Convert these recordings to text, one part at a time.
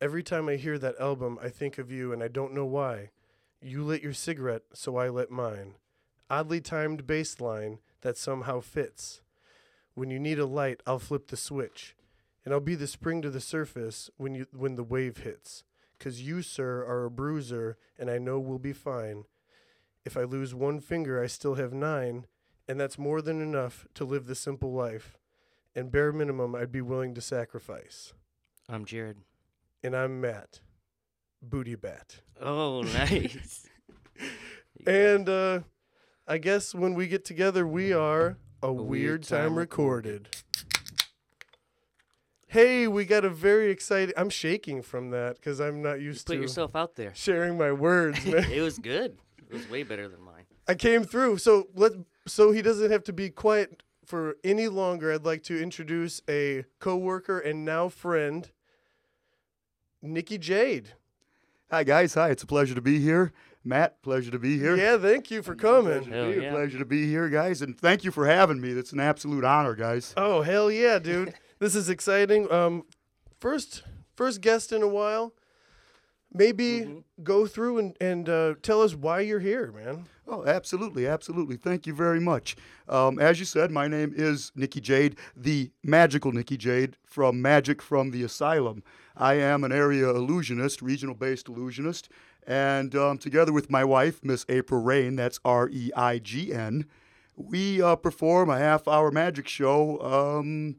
Every time I hear that album, I think of you, and I don't know why. You lit your cigarette, so I lit mine. Oddly timed bass line that somehow fits. When you need a light, I'll flip the switch, and I'll be the spring to the surface when you when the wave hits. 'Cause you, sir, are a bruiser, and I know we'll be fine. If I lose one finger, I still have nine, and that's more than enough to live the simple life. And bare minimum, I'd be willing to sacrifice. I'm Jarrod. And I'm Matt, Booty Bat. Oh, nice. And uh, I guess when we get together, we are a, weird, Weird time, Time recorded. Hey, we got a very exciting. I'm shaking from that because I'm not you used put to yourself out there. sharing my words, man. it was good. It was way better than mine. I came through. So let so he doesn't have to be quiet for any longer. I'd like to introduce a coworker and now friend, Nicky Jade. Hi guys, hi. It's a pleasure to be here. Matt, pleasure to be here. Yeah, thank you for Pleasure coming. to Hell be here. yeah. Pleasure to be here, guys, and thank you for having me. That's an absolute honor, guys. Oh hell yeah, dude! this is exciting. Um, first first guest in a while. Maybe Mhm. go through and and uh, tell us why you're here, man. Oh, absolutely, absolutely. Thank you very much. Um, as you said, my name is Nicky Jade, the magical Nicky Jade from Magic from the Asylum. I am an area illusionist, regional based illusionist, and um, together with my wife, Miss April Reign, that's R E I G N, we uh, perform a half hour magic show. Um,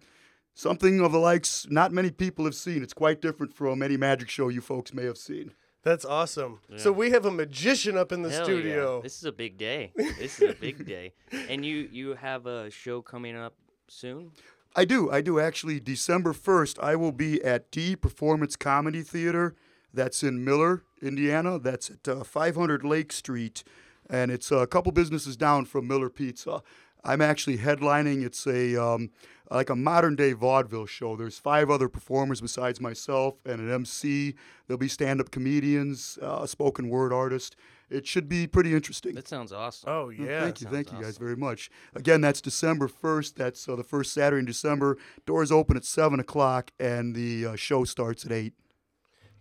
something of the likes not many people have seen. It's quite different from any magic show you folks may have seen. That's awesome. So we have a magician up in the Hell yeah. studio. This is a big day. This is a big day. And you you have a show coming up soon? I do. I do. Actually, December 1st, I will be at D Performance Comedy Theater. That's in Miller, Indiana. That's at uh, 500 Lake Street. And it's a couple businesses down from Miller Pizza. I'm actually headlining. It's a um, like a modern day vaudeville show. There's five other performers besides myself and an MC. There'll be stand up comedians, uh, a spoken word artist. It should be pretty interesting. That sounds awesome. oh Mm, yeah. Thank you, sounds thank you guys very much. Again, that's December 1st. That's uh, the first Saturday in December. Doors open at 7 o'clock, and the uh, show starts at 8.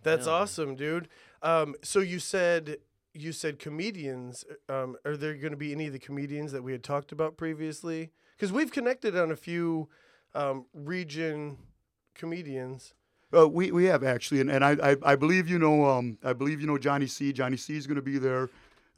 That's Hell yeah. awesome, dude. Um, so you said you said comedians. Um, are there going to be any of the comedians that we had talked about previously? Because we've connected on a few um, region comedians. Uh, we, we have actually, and, and I, I I believe you know um I believe you know Johnny C. Johnny C. is going to be there.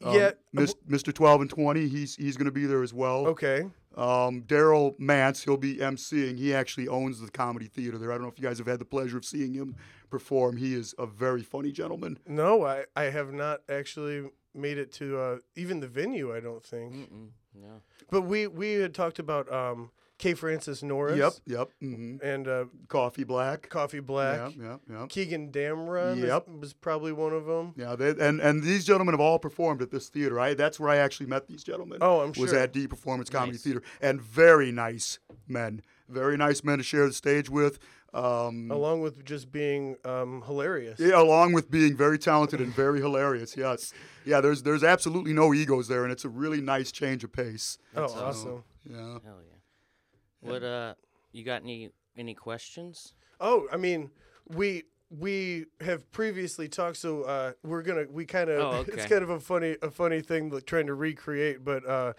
Um, Yeah, uh, Mr. 12 and 20, he's he's going to be there as well. Okay. Um, Daryl Mance, he'll be emceeing. He actually owns the comedy theater there. I don't know if you guys have had the pleasure of seeing him perform. He is a very funny gentleman. No, I, I have not actually made it to uh, even the venue. I don't think. Mm-mm. No. But we we had talked about um, K. Francis Norris. Yep, yep. hmm And uh, Coffee Black. Coffee Black. Yep, yep, yep. Keegan Damron. Yep. Was probably one of them. Yeah, they, and and these gentlemen have all performed at this theater. I that's where I actually met these gentlemen. Oh, I'm sure. was at D Performance Comedy Nice. Theater, and very nice men, very nice men to share the stage with. Um, Along with just being um, hilarious. yeah, along with being very talented and very hilarious. Yes, yeah. There's there's absolutely no egos there, and it's a really nice change of pace. Oh, That's awesome. Yeah. Hell yeah. What uh you got any any questions? Oh, I mean, we we have previously talked, so uh, we're gonna we kind of Oh, it's kind of a funny a funny thing like trying to recreate. But uh,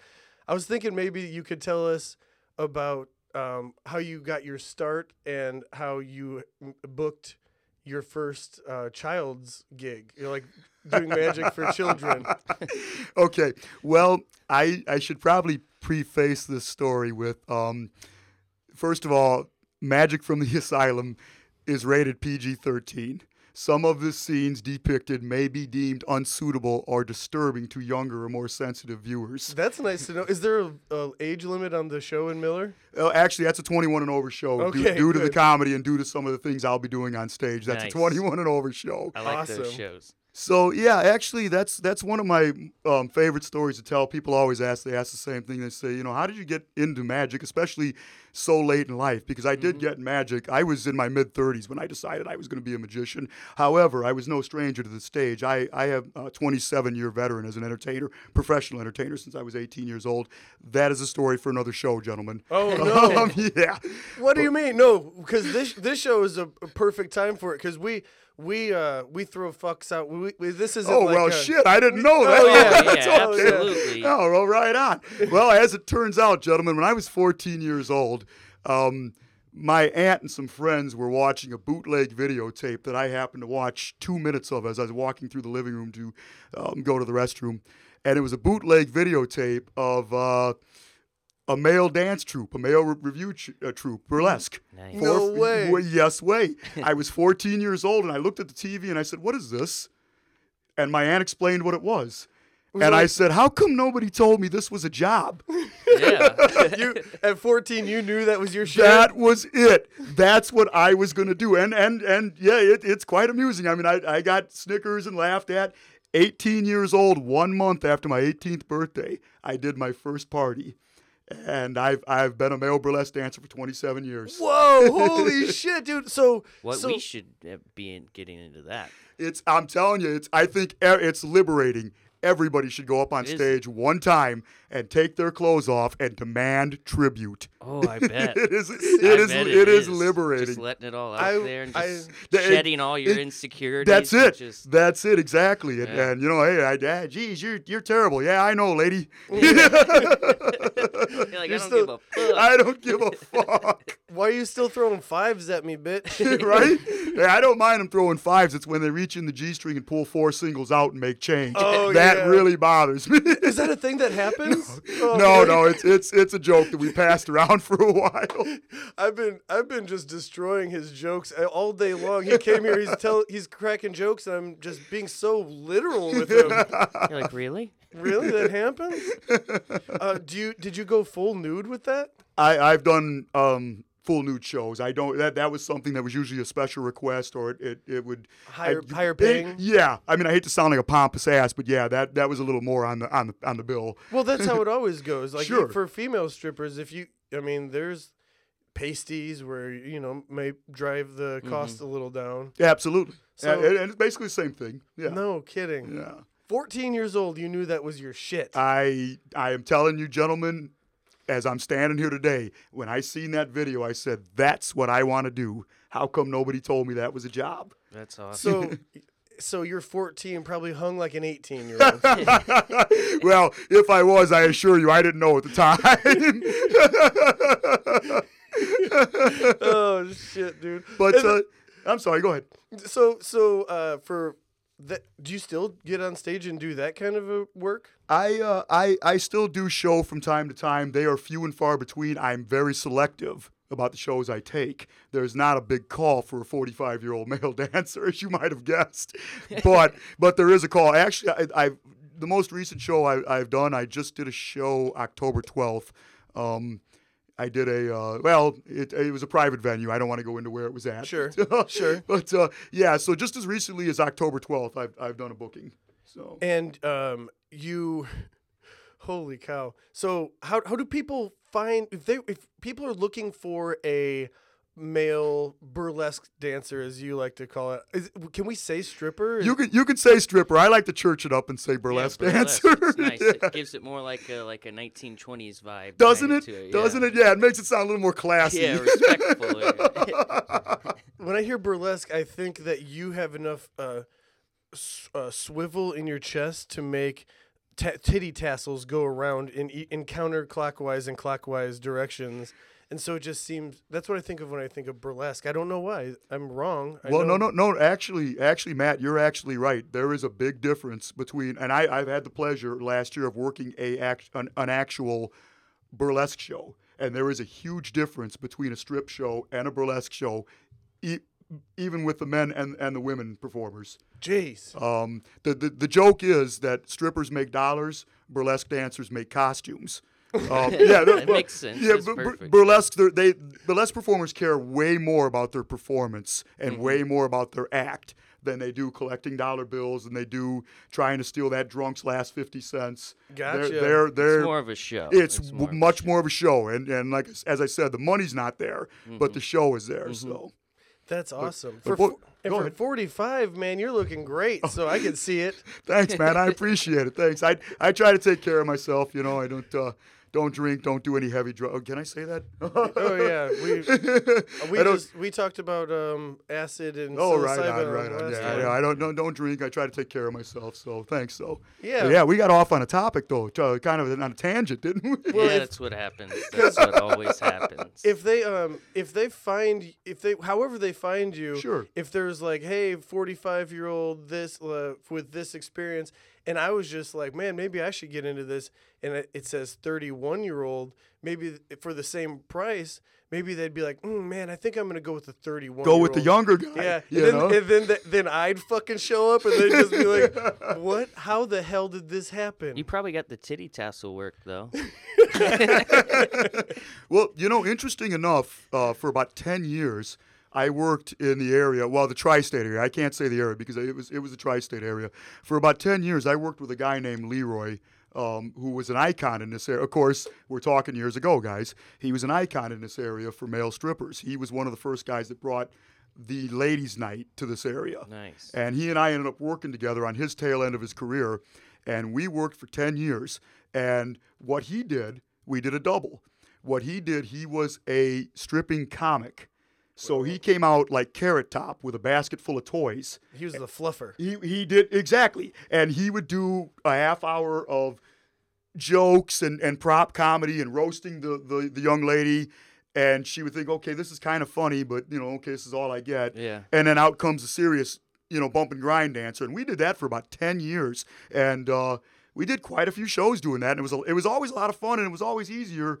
I was thinking maybe you could tell us about um, how you got your start and how you m- booked your first uh, child's gig. You're like doing magic for children. okay. Well, I I should probably preface this story with um, first of all, Magic from the Asylum is rated PG-13. Some of the scenes depicted may be deemed unsuitable or disturbing to younger or more sensitive viewers. That's nice to know. Is there a, a age limit on the show in Miller? Uh, actually, that's a 21 and over show. due- Okay, due, to the comedy and due to some of the things I'll be doing on stage, that's Nice. a 21 and over show. I like those shows. So yeah, actually, that's that's one of my um, favorite stories to tell. People always ask. They ask the same thing. They say, you know, how did you get into magic, especially so late in life? Because I did get magic. I was in my mid 30s when I decided I was going to be a magician. However, I was no stranger to the stage. I I have a 27 year veteran as an entertainer, professional entertainer since I was 18 years old. That is a story for another show, gentlemen. Oh no! Um, yeah. What do you mean? No, because this this show is a, a perfect time for it. Because we we uh we throw fucks out. We, we, this isn't. Oh like well, a- shit! I didn't know that. Oh, yeah, That's yeah, okay. absolutely. Oh, well, right on. Well, as it turns out, gentlemen, when I was 14 years old, um, my aunt and some friends were watching a bootleg videotape that I happened to watch two minutes of as I was walking through the living room to um, go to the restroom, and it was a bootleg videotape of. Uh, a male dance troupe, a male re- revue ch- uh, troupe, burlesque. Nice. No way. w- yes, way. I was 14 years old, and I looked at the TV and I said, "What is this?" And my aunt explained what it was. And I said, "How come nobody told me this was a job?" Yeah. you at 14, you knew that was your shit. That was it. That's what I was gonna do. And and and yeah, it, it's quite amusing. I mean, I, I got snickers and laughed at. 18 years old, one month after my 18th birthday, I did my first party. And I've I've been a male burlesque dancer for 27 years. Whoa! Holy shit, dude. So what so, we should uh, be in, getting into that. It's I'm telling you, it's I think it's liberating. Everybody should go up on It is. stage one time and take their clothes off and demand tribute. Oh, I bet. it is I it is bet it is Just liberating. letting it all out I- there and I- just Th- it- shedding all your it- insecurities. That's it. Just, That's it exactly. And, Yeah. and you know, hey, I, ah, geez, you're you're terrible. Yeah, I know, lady. you're like, I don't still- give a fuck. I don't give a fuck. why are you still throwing fives at me, bitch? right? Yeah, I don't mind them throwing fives. It's when they reach in the G string and pull four singles out and make change. Oh, that yeah. Really bothers me. Is that a thing that happens? Oh, no, no, it's it's it's a joke that we passed around for a while. I've been I've been just destroying his jokes uh, all day long. He came here, he's tell he's cracking jokes, and I'm just being so literal with him. You're like, really? really, that happens? Uh, do you did you go full nude with that? I I've done um full nude shows. I don't that that was something that was usually a special request or it it, it would Higher I- higher it- paying. yeah, I mean I hate to sound like a pompous ass, but yeah, that that was a little more on the on the on the bill. Well, that's how it always goes. Like Sure. for female strippers, if you, I mean, there's pasties where you know may drive the mm-hmm. cost a little down. Yeah, Absolutely. So- and, and it's basically the same thing. Yeah. No kidding. Yeah. 14 years old, you knew that was your shit. I I am telling you, gentlemen, as I'm standing here today, when I seen that video, I said, "That's what I want to do." How come nobody told me that was a job? That's awesome. so, so you're 14, probably hung like an 18 year old. well, if I was, I assure you, I didn't know at the time. oh shit, dude. but uh, I'm sorry. Go ahead. so, so uh, for that, do you still get on stage and do that kind of a work? I uh, I I still do show from time to time. They are few and far between. I'm very selective about the shows I take. There's not a big call for a 45 year old male dancer, as you might have guessed, but but there is a call. Actually, I, I've the most recent show I, I've done. I just did a show October 12th. Um, I did a uh, well. It, it was a private venue. I don't want to go into where it was at. Sure, sure. But uh, yeah, so just as recently as October 12th, I've I've done a booking. So And um, you, holy cow! So how how do people find if they if people are looking for a male burlesque dancer, as you like to call it? Is, can we say stripper? You can you can say stripper. I like to church it up and say Yeah, burlesque burlesque. dancer. It's nice. Yeah. It gives it more like a like a 1920s vibe. Doesn't kinda it? To it? Doesn't yeah. it? Yeah, it makes it sound a little more classy. Yeah, respectful. when I hear burlesque, I think that you have enough uh, s- uh, swivel in your chest to make ta- titty tassels go around in in counterclockwise and clockwise directions. And so it just seems that's what I think of when I think of burlesque. I don't know why. I'm wrong. I well, no, no, no. Actually, actually, Matt, you're actually right. There is a big difference between, and I, I've had the pleasure last year of working a act, an, an actual burlesque show, and there is a huge difference between a strip show and a burlesque show, e- even with the men and, and the women performers. Jeez. Um, the, the the joke is that strippers make dollars, burlesque dancers make costumes. Um, yeah, That well, makes sense. Yeah, That's bur- bur- burlesque. they're- They burlesque performers care way more about their performance and Mm-hmm. way more about their act than they do collecting dollar bills and they do trying to steal that drunk's last fifty cents. Gotcha. They're they're, they're It's more of a show. it's, more w- much show. more of a show, and and like as I said, the money's not there, Mm-hmm. but the show is there. So That's awesome. but For, what- fo- and go for 45, man, you're looking great. So I can see it. thanks, man. I appreciate it. Thanks. I I try to take care of myself. You know, I don't uh, don't drink, don't do any heavy drugs. Oh, Can I say that? Oh yeah, we we just we talked about um acid and Oh right on, right on. Yeah, yeah. I don't, don't don't drink. I try to take care of myself. So thanks. So Yeah. But yeah. We got off on a topic though, t- kind of on a tangent, didn't we? Well, yeah, if- that's what happens. That's what always happens. If they um if they find if they however they find you Sure. if there's like hey 45 year old this uh, with this experience and I was just like man maybe I should get into this and it, it says 31 year old maybe for the same price maybe they'd be like mm, man I think I'm gonna go with the 31 Go with the younger guy. Yeah, You and then, know? and then th- then I'd fucking show up and they'd just be like, "What? How the hell did this happen?" You probably got the titty tassel work though. Well, you know, interesting enough, uh, for about ten years, I worked in the area, well, the tri-state area. I can't say the area because it was it was a tri-state area. For about ten years, I worked with a guy named Leroy, um, who was an icon in this area. Of course, we're talking years ago, guys. He was an icon in this area for male strippers. He was one of the first guys that brought the ladies' night to this area. Nice. And he and I ended up working together on his tail end of his career. And we worked for 10 years. And what he did, we did a double. What he did, he was a stripping comic. So he came out like Carrot Top with a basket full of toys. he was the fluffer. He, he did exactly. And he would do a half hour of jokes and, and prop comedy and roasting the, the, the young lady. And she would think, okay, this is kind of funny, but you know, okay, this is all I get Yeah. and then out comes a serious, you know, bump and grind dancer, and we did that for about ten years, and uh, we did quite a few shows doing that, and it was a, it was always a lot of fun, and it was always easier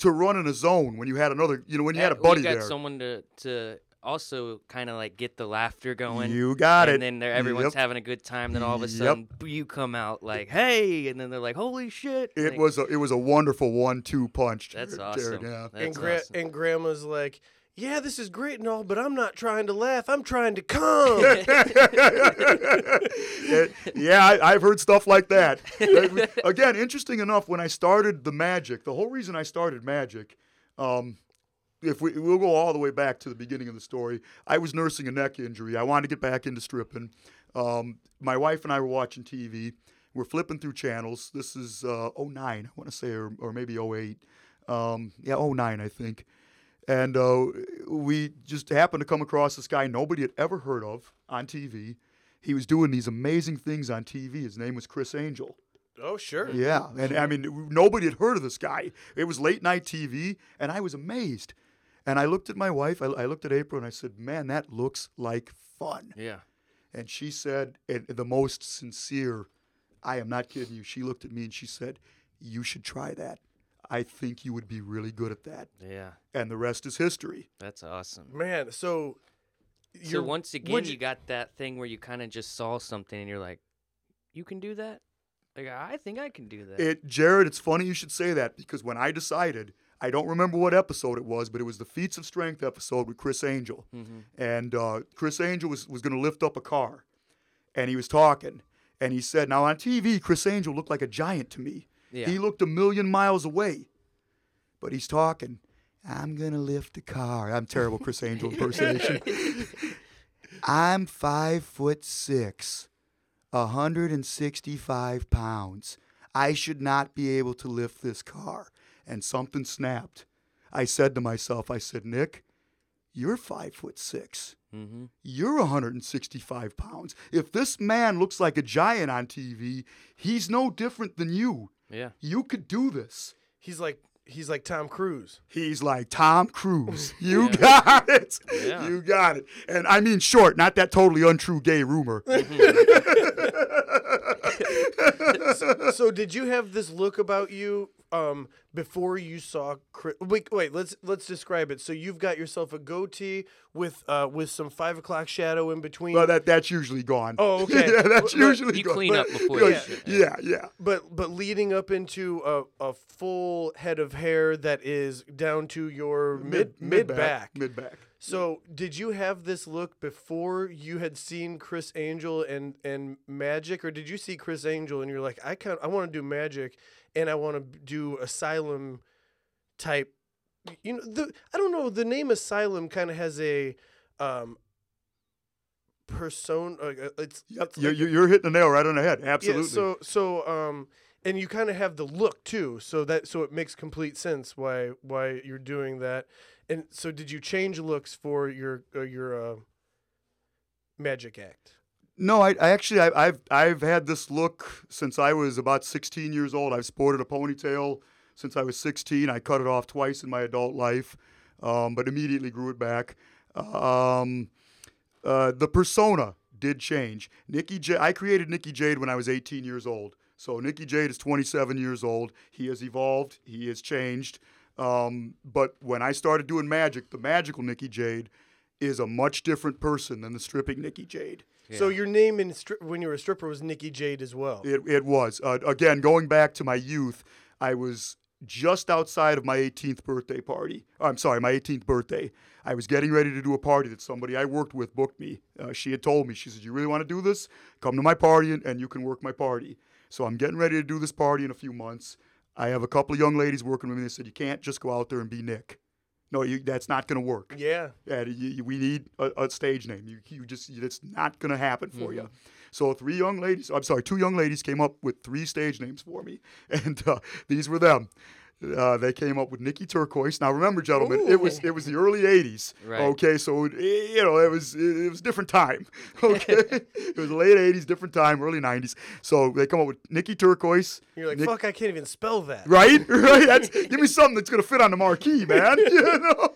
to run in a zone when you had another, you know, when you had a Yeah, buddy you got there. someone to to also kind of like get the laughter going. You got and it. And then everyone's Yep. having a good time. Then all of a Yep. sudden, you come out like, "Hey!" and then they're like, "Holy shit!" It Like, was a it was a wonderful one-two punch. That's Jarrod- awesome. Jarrod, yeah. That's and gra- awesome. and grandma's like, "Yeah, this is great and all, but I'm not trying to laugh. I'm trying to come." Yeah, I, I've heard stuff like that. Again, interesting enough, when I started the magic, the whole reason I started magic, um, if we we'll go all the way back to the beginning of the story, I was nursing a neck injury. I wanted to get back into stripping. Um, my wife and I were watching TV. We're flipping through channels. This is uh, 09, I want to say, or, or maybe 08. Um, yeah, 09, I think. And uh, we just happened to come across this guy nobody had ever heard of on TV. He was doing these amazing things on TV. His name was Criss Angel. oh sure. Yeah, and I mean, nobody had heard of this guy. It was late night TV, and I was amazed. And I looked at my wife, I, I looked at April, and I said, Man, that looks like fun. yeah. And she said, in the most sincere, I am not kidding you. She looked at me and she said, You should try that. I think you would be really good at that. Yeah. And the rest is history. That's awesome. Man, so So you're- once again, you, you- got that thing where you kind of just saw something and you're like, "You can do that." Like I think I can do that. It, Jarrod, it's funny you should say that because when I decided, I don't remember what episode it was, but it was the Feats of Strength episode with Criss Angel. Mhm. And uh, Criss Angel was, was going to lift up a car. And he was talking. And he said, Now on TV, Criss Angel looked like a giant to me. Yeah. He looked a million miles away. But he's talking, I'm going to lift a car. I'm terrible Criss Angel impersonation. I'm five foot six, 165 pounds. I should not be able to lift this car. And something snapped. I said to myself, I said, Nick, you're five foot six. mm-hmm. You're 165 pounds. If this man looks like a giant on TV, he's no different than you. Yeah. You could do this. he's like he's like Tom Cruise. He's like Tom Cruise. You Yeah. got it. Yeah. You got it. And I mean short, not that totally untrue gay rumor. so did you have this look about you um before you saw Criss? Wait, wait. Let's let's describe it. So you've got yourself a goatee with uh with some five o'clock shadow in between. well, that that's usually gone. Oh, okay. yeah, that's But- usually You gone. clean up before yeah, you shoot. yeah, yeah. but but leading up into a, a full head of hair that is down to your mid mid back. Mid back. So did you have this look before you had seen Criss Angel and and Magic, or did you see Criss Angel and you're like, I kind I want to do Magic, and I want to do Asylum type. You know, the I don't know. The name Asylum kind of has a um persona. Uh, it's Yep. it's You're, like- you're you're hitting the nail right on the head. Absolutely. yeah, so so um and you kind of have the look too. So that so it makes complete sense why why you're doing that. And so did you change looks for your uh, your uh, magic act? No, I, I actually I, I've I've had this look since I was about 16 years old. I've sported a ponytail since I was 16. I cut it off twice in my adult life, um, but immediately grew it back. Um, uh, the persona did change. Nicky J- I created Nicky Jade when I was 18 years old. So Nicky Jade is 27 years old. He has evolved. He has changed. Um, but when I started doing magic, the magical Nicky Jade is a much different person than the stripping Nicky Jade. So your name in stri- when you were a stripper was Nicky Jade as well. It, it was. Uh, again, going back to my youth, I was just outside of my 18th birthday party. I'm sorry, my 18th birthday. I was getting ready to do a party that somebody I worked with booked me. Uh, she had told me, she said, You really want to do this? Come to my party and, and you can work my party. So I'm getting ready to do this party in a few months. I have a couple of young ladies working with me. They said, You can't just go out there and be Nick. No, you, that's not going to work. Yeah. Yeah, you, you- we need a, a stage name. You, you just it's not going to happen for you. So three young ladies, I'm sorry, two young ladies came up with three stage names for me, and uh, these were them. Uh, they came up with Nicky Turquoise. Now remember, gentlemen, it was it was the early '80s. Right. Okay, so it, you know it was it was different time. Okay, it was late '80s, different time, early '90s. So they come up with Nicky Turquoise. You're like, Nick- fuck, I can't even spell that. Right, right. That's, give me something that's gonna fit on the marquee, man. you know,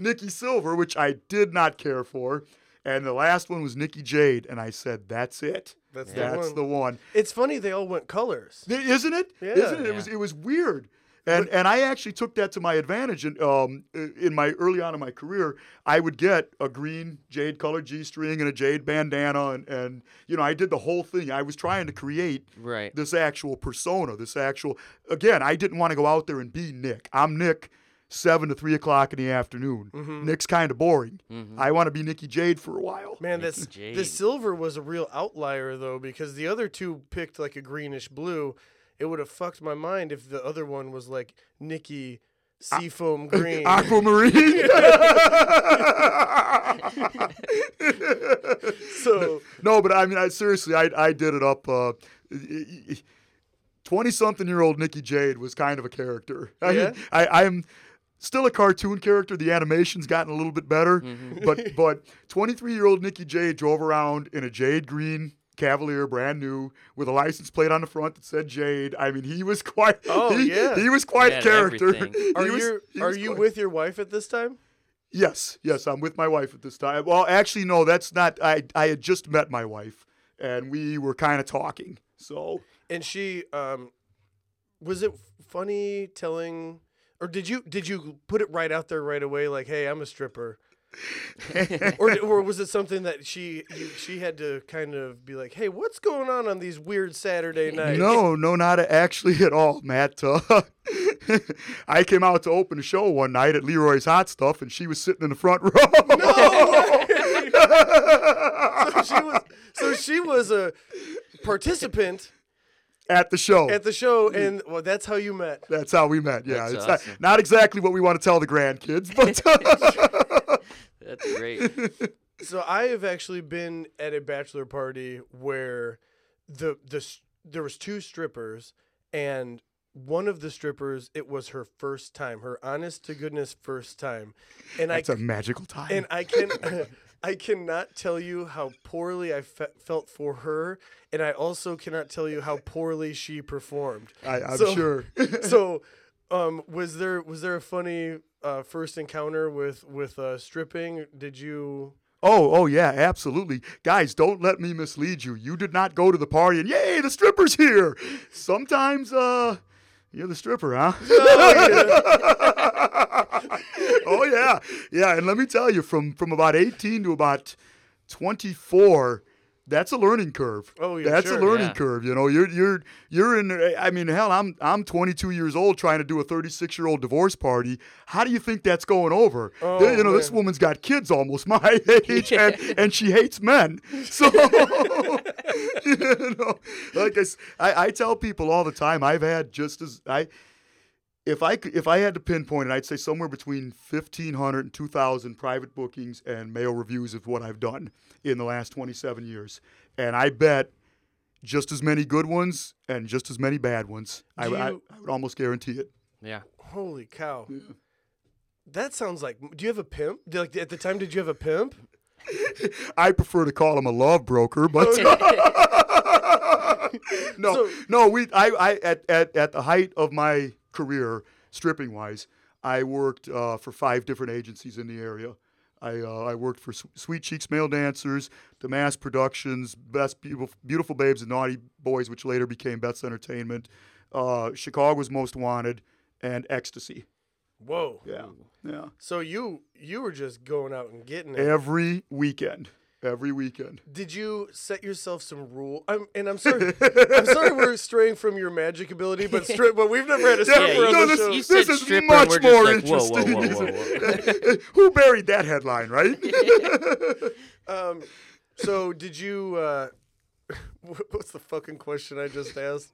Nicky Silver, which I did not care for, and the last one was Nicky Jade, and I said, "That's it. That's the That's one. the one." It's funny they all went colors. Isn't it? Yeah. Isn't it? It was it was weird. And and I actually took that to my advantage. And um, in my early on in my career, I would get a green jade colored G string and a jade bandana, and and you know I did the whole thing. I was trying to create Right. this actual persona, this actual. Again, I didn't want to go out there and be Nick. I'm Nick. Seven to three o'clock in the afternoon. Mm-hmm. Nick's kind of boring. I want to be Nicky Jade for a while. Man, this the silver was a real outlier though because the other two picked like a greenish blue. It would have fucked my mind if the other one was like Nicky seafoam green. Aquamarine. so no, but I mean, I seriously, I I did it up. Uh, twenty-something-year-old Nicky Jade was kind of a character. I Yeah? mean, I, I'm still a cartoon character. The animation's gotten a little bit better, mm-hmm. but but twenty-three-year-old Nicky Jade drove around in a jade green. Cavalier, brand new, with a license plate on the front that said Jade. I mean, he was quite. Oh, he, yeah. he was quite a character. everything. are was- you are you quite- with your wife at this time? Yes, yes, I'm with my wife at this time. Well, actually, no, that's not. I I had just met my wife, and we were kind of talking. So And she um was it funny telling or did you did you put it right out there right away like hey I'm a stripper or or was it something that she you, she had to kind of be like hey what's going on on these weird Saturday nights no, no, not actually at all, Matt. Uh, I came out to open a show one night at Leroy's Hot Stuff, and she was sitting in the front row. so she was so she was a participant at the show. at the show and well that's how you met That's how we met. Yeah, That's it's awesome. not, not exactly what we want to tell the grandkids, but That's great. So I have actually been at a bachelor party where the the there was two strippers and one of the strippers it was her first time, her honest to goodness first time. And I it's a magical time. and I can I cannot tell you how poorly I fe- felt for her and I also cannot tell you how poorly she performed. I, I'm so- sure. so um was there was there a funny uh, first encounter with with uh, stripping? Did you Oh, oh yeah, absolutely. Guys, don't let me mislead you. You did not go to the party and yay, the stripper's here. Sometimes uh you're the stripper, huh? oh yeah. Yeah, and let me tell you from from about 18 to about 24 that's a learning curve. Oh, yeah, that's sure. a learning Yeah. curve. You know, you're you're you're in. I mean, hell, I'm I'm 22 years old trying to do a 36 year old divorce party. How do you think that's going over? Oh, you know, this woman's got kids almost my age, and, and she hates men. So, you know, like I, I tell people all the time, I've had just as I, if I could, if I had to pinpoint it, I'd say somewhere between 1,500 and 2,000 private bookings and male revues of what I've done in the last 27 years, and I bet. just as many good ones and just as many bad ones. I, Do I, I would almost guarantee it. Yeah. Holy cow. Mm-hmm. That sounds like. Do you have a pimp? Did- Like at the time, did you have a pimp? I prefer to call him a love broker, but no, So- no. We, I, I, at, at, at the height of my career, stripping wise, I worked uh, for five different agencies in the area. I, uh, I worked for Sweet Cheeks Male Dancers, Damask Productions, Best Beautiful, Beautiful Babes and Naughty Boys, which later became Best Entertainment, uh, Chicago's Most Wanted, and Ecstasy. Whoa. Yeah, yeah. So you you were just going out and getting it. Every weekend, every weekend. Did you set yourself some rule? I'm, and I'm sorry, I'm sorry we're straying from your magic ability, but stri- but we've never had a stripper you- on no, the this, show. you this said is much more like, whoa, whoa, interesting. whoa, whoa, Who buried that headline, right? Um, so did you? Uh, what's the fucking question I just asked?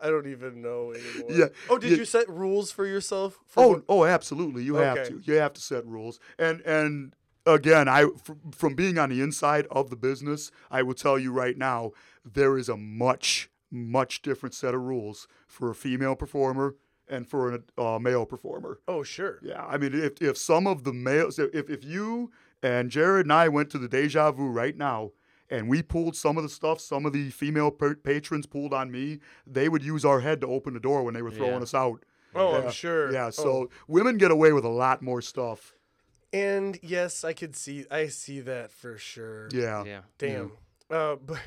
I don't even know anymore. Yeah, Oh, did yeah. you set rules for yourself? For oh, what- oh, absolutely. You have to. You have to set rules. And and again, I fr- from being on the inside of the business, I will tell you right now, there is a much much different set of rules for a female performer and for a uh, male performer. oh, sure. Yeah, I mean, if, if some of the males, if, if you and Jared and I went to the Deja Vu right now and we pulled some of the stuff some of the female pa- patrons pulled on me, they would use our head to open the door when they were throwing Yeah. us out. Oh, Yeah, I'm sure. Yeah, Oh. so women get away with a lot more stuff. And yes, I could see. I see that for sure. Yeah. Yeah. Damn. Uh, but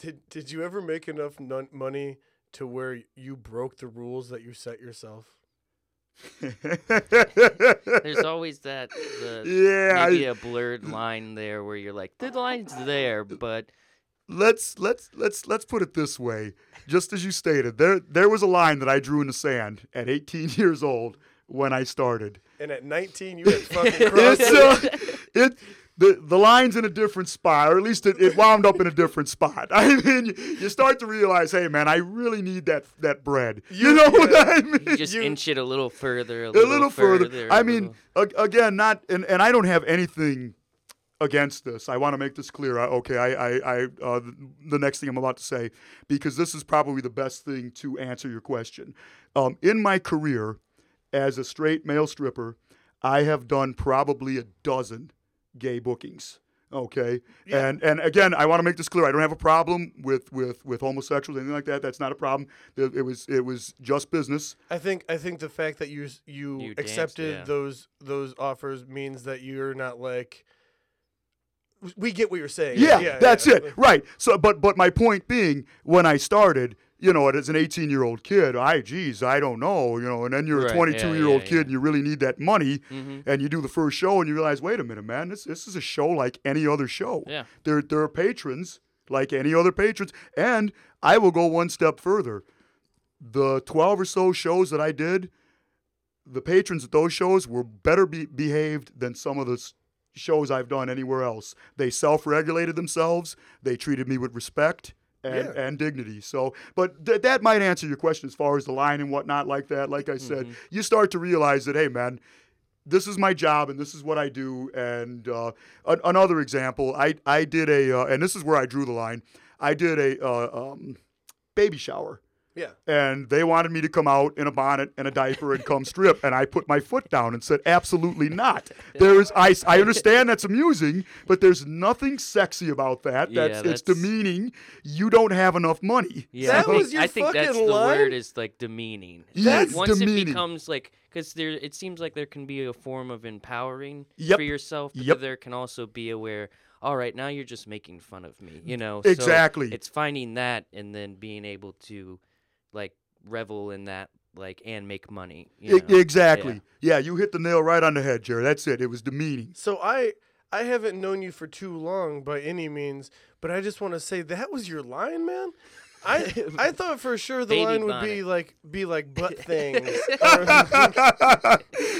did did you ever make enough non- money to where you broke the rules that you set yourself? There's always that the yeah, maybe I- a blurred line there where you're like the line's there, but let's let's let's let's put it this way. Just as you stated, there there was a line that I drew in the sand at 18 years old when I started. And at 19, you had fucking crossed It's it. uh, it the the line's in a different spot, or at least it, it wound up in a different spot. I mean, you, you start to realize, hey man, I really need that that bread. You, You- know what. I mean? you just You- inch it a little further, a a little, little further. further. I a mean, little- a- again, not and, and I don't have anything against this. I want to make this clear. I, okay, I, I, I uh, the, the next thing I'm about to say because this is probably the best thing to answer your question. Um, in my career as a straight male stripper, I have done probably a dozen gay bookings. Okay, Yeah. and and again, I want to make this clear. I don't have a problem with with with homosexuals, anything like that. That's not a problem. It, it was it was just business. I think I think the fact that you s- you, You danced, accepted yeah. those those offers means that you're not like. We get what you're saying. Yeah, that's yeah. it. Right. So, but but my point being, when I started, you know, as an 18 year old kid, I geez, I don't know, you know, and then you're Right, a 22 year old yeah, kid yeah. and you really need that money, Mhm. and you do the first show and you realize, wait a minute, man, this this is a show like any other show. Yeah. There there are patrons like any other patrons, and I will go one step further. The 12 or so shows that I did, the patrons at those shows were better be- behaved than some of the s- shows I've done anywhere else. They self-regulated themselves. They treated me with respect and, Yeah. and dignity. So, but th- that might answer your question as far as the line and whatnot like that. Like I said, you start to realize that, hey, man, this is my job and this is what I do. And uh, an- another example, I I did a, uh, and this is where I drew the line. I did a uh, um, baby shower Yeah. and they wanted me to come out in a bonnet and a diaper and come strip and i put my foot down and said absolutely not there is i, I understand that's amusing but there's nothing sexy about that Yeah, that's, it's demeaning you don't have enough money Yeah, That I think, was your I think that's fucking the line? word is like demeaning. Yes, Once it becomes like, because there, it seems like there can be a form of empowering Yep. for yourself, but Yep. there can also be a where, all right, now you're just making fun of me, you know? So Exactly. it's finding that and then being able to, like, revel in that, like, and make money. You know? exactly yeah. you hit the nail right on the head jerry that's it it was demeaning So I I haven't known you for too long by any means, but I just want to say that was your line, man. I I thought for sure the Baby line would be bonnet. like be like butt things.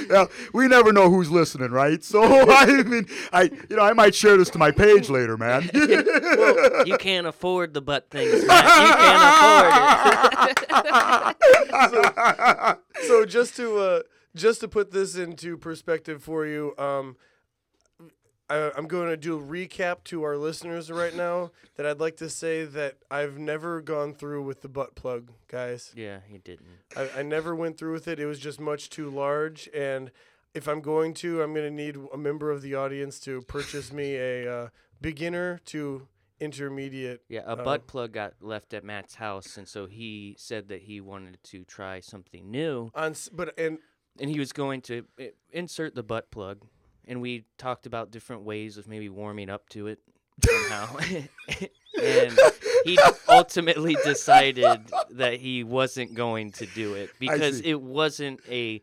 yeah, we never know who's listening, right? So I mean, I you know I might share this to my page later, man. Yeah. You can't afford the butt things, Matt. You can't afford it. so just to uh just to put this into perspective for you, um I, I'm going to do a recap to our listeners right now. That I'd like to say that I've never gone through with the butt plug, guys. Yeah, he didn't. I, I never went through with it. It was just much too large, and if I'm going to, I'm going to need a member of the audience to purchase me a uh, beginner to intermediate. Yeah, a Oh. butt plug got left at Matt's house, and so he said that he wanted to try something new, On, s- but and and he was going to insert the butt plug, and we talked about different ways of maybe warming up to it somehow. and he ultimately decided that he wasn't going to do it because it wasn't a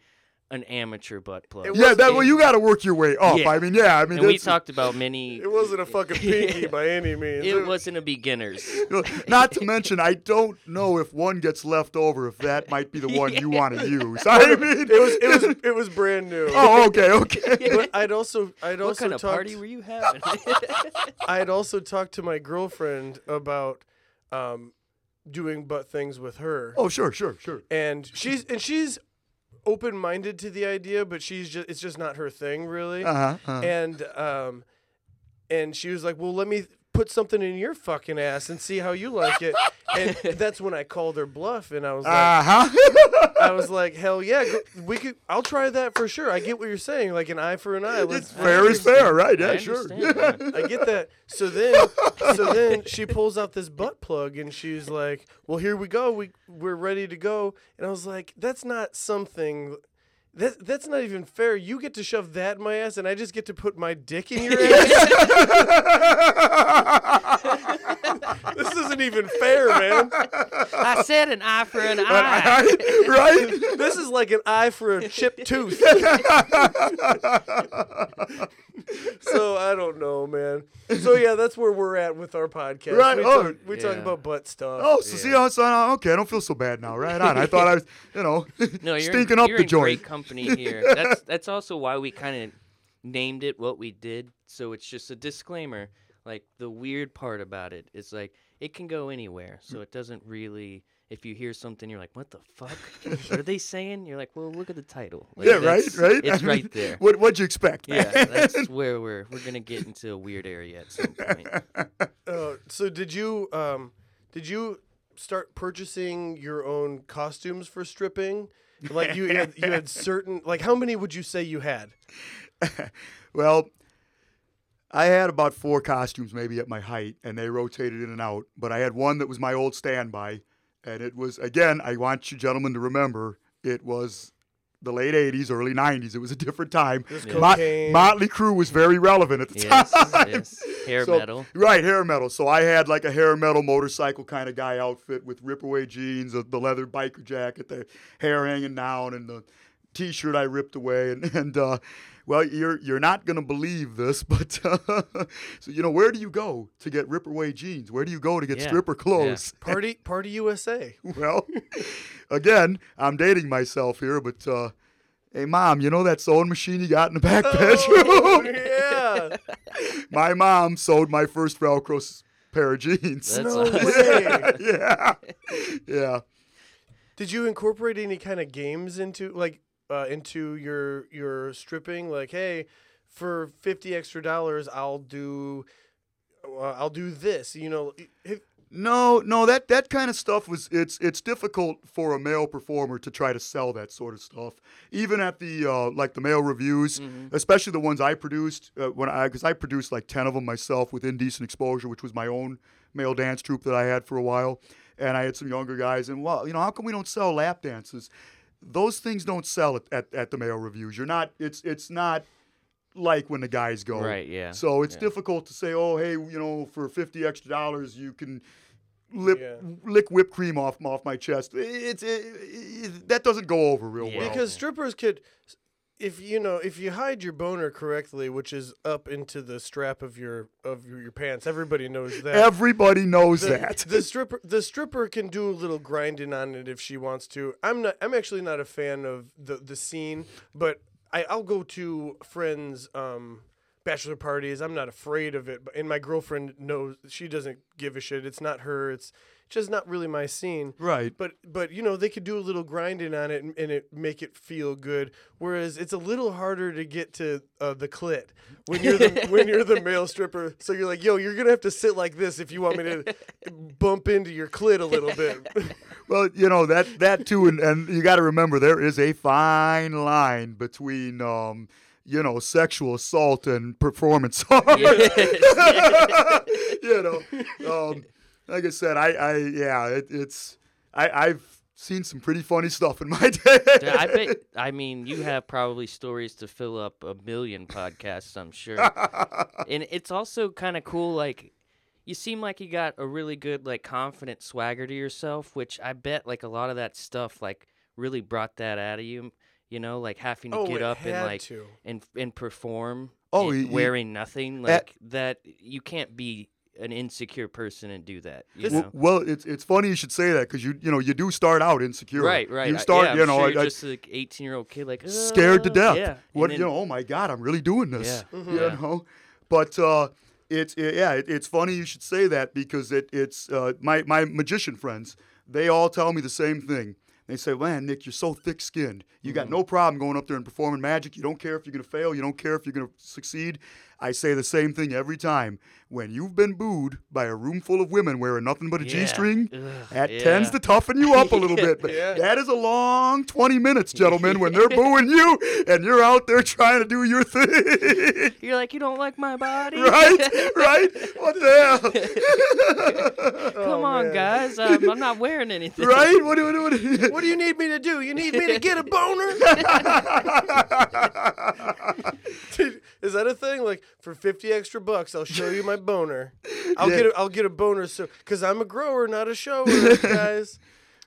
an amateur butt plug. It Yeah, was- that well, you got to work your way up. Yeah. I mean, yeah, I mean, and we talked about many. it wasn't a fucking pinky by any means. It wasn't a beginner's. Not to mention, I don't know if one gets left over, if that might be the one you want to use. I mean, It was it was it was brand new. Oh, okay, okay. But I'd also I'd What also kind of talked, party were you having? I'd also talked to my girlfriend about um, doing butt things with her. Oh, sure, sure, sure. and she's and she's open minded to the idea, but she's just it's just not her thing really. Uh huh. Uh-huh. And um, and she was like, "Well, let me put something in your fucking ass and see how you like it." and that's when I called her bluff, and I was like, Uh huh. I was like, "Hell yeah, go, we could. I'll try that for sure. I get what you're saying, like an eye for an eye. Let's, it's fair is fair, right? Yeah, I sure. yeah. I get that. So then, so then she pulls out this butt plug and she's like, "Well, here we go. We we're ready to go." And I was like, "That's not something. That that's not even fair. You get to shove that in my ass, and I just get to put my dick in your ass. this isn't even fair, man. I said an eye for an eye. right? This is like an eye for a chipped tooth." so I don't know, man. So yeah, that's where we're at with our podcast. Right, We, oh, talk, we talk about butt stuff. Oh, so see how it's uh, okay. I don't feel so bad now. Right on. I thought I was, you know, No, you're stinking in, up you're the in joint. great company here. That's that's also why we kind of named it what we did. So it's just a disclaimer. Like the weird part about it is like it can go anywhere. So it doesn't really. If you hear something, you're like, "What the fuck? what are they saying?" You're like, "Well, look at the title." Like, yeah, right, right. It's I right mean, there. What what'd you expect? Yeah, man? that's where we're we're gonna get into a weird area at some point. Uh, so did you um, did you start purchasing your own costumes for stripping? Like you had, you had certain like how many would you say you had? Well, I had about four costumes maybe at my height, and they rotated in and out. But I had one that was my old standby, and it was again. I want you gentlemen to remember it was the late '80s, early '90s. It was a different time. There's Mot- Motley Crue was very relevant at the yes, time. yes. Hair So- metal. Right, hair metal. So I had like a hair metal motorcycle kind of guy outfit with ripaway jeans, the, the leather biker jacket, the hair hanging down, and the t-shirt I ripped away. And, and uh, well, you're you're not gonna believe this, but uh, so you know where do you go to get ripaway jeans? Where do you go to get Yeah, stripper clothes? Party Party USA. Well, again, I'm dating myself here, but. Uh, Hey mom, you know that sewing machine you got in the back Oh, bedroom? yeah. My mom sewed my first Velcro pair of jeans. That's no awesome. way. yeah, yeah. Did you incorporate any kind of games into like uh, into your your stripping? Like, hey, for fifty extra dollars, I'll do uh, I'll do this. You know, if, No, no, that that kind of stuff was it's it's difficult for a male performer to try to sell that sort of stuff. Even at the uh, like the male revues, especially the ones I produced uh, when I because I produced like ten of them myself with Indecent Exposure, which was my own male dance troupe that I had for a while, and I had some younger guys. And well, you know, how come we don't sell lap dances? Those things don't sell at, at, at the male revues. You're not. It's it's not like when the guys go. Right, yeah, So it's yeah. difficult to say, oh, hey, you know, for fifty extra dollars, you can lip, Yeah. lick whipped cream off off my chest. It's it, it, that doesn't go over real Yeah. well. because strippers could, if you know, if you hide your boner correctly, which is up into the strap of your of your, your pants, everybody knows that. Everybody knows the, that. the stripper the stripper can do a little grinding on it if she wants to. I'm not I'm actually not a fan of the the scene, but I, I'll go to friends' um, bachelor parties. I'm not afraid of it, but and my girlfriend knows she doesn't give a shit. It's not her. It's just not really my scene. Right. But but you know they could do a little grinding on it and, and it make it feel good. Whereas it's a little harder to get to uh, the clit when you're the when you're the male stripper. So you're like, yo, you're gonna have to sit like this if you want me to bump into your clit a little bit. Well, you know that that too, and, and you got to remember there is a fine line between, um, you know, sexual assault and performance art. you know, um, like I said, I, I yeah, it, it's I, I've seen some pretty funny stuff in my day. Dude, I bet. I mean, you have probably stories to fill up a million podcasts. I'm sure. and it's also kind of cool. Like, you seem like you got a really good, like, confident swagger to yourself, which I bet, like, a lot of that stuff, like, really brought that out of you. You know, like having to oh, get up and like to. and and perform. Oh, and he- he- wearing nothing like that. You can't be an insecure person and do that. You well, know? well, it's it's funny you should say that because you you know you do start out insecure. Right, right. You I- start, yeah, I'm you know, sure I- you're I- just like 18 year old kid, like scared to "Uh," death. Yeah. What and you know? Oh my God, I'm really doing this. Yeah. You Yeah. know, but uh, it's it, yeah, it, it's funny you should say that because it it's uh, my my magician friends. They all tell me the same thing. They say, "Man, Nick, you're so thick-skinned. You got no problem going up there and performing magic. You don't care if you're gonna fail. You don't care if you're gonna succeed." I say the same thing every time. When you've been booed by a room full of women wearing nothing but a Yeah. string, Ugh, that yeah. tends to toughen you up a little bit. But Yeah. that is a long 20 minutes, gentlemen, when they're booing you and you're out there trying to do your thing. You're like, you don't like my body? right? Right? What the hell? Come Oh, on, man. guys. Um, I'm not wearing anything. right? What do, what do, what do, What do you need me to do? You need me to get a boner? Is that a thing? Like for fifty extra bucks, I'll show you my boner. I'll Yeah. get a, I'll get a boner so because I'm a grower, not a shower, guys.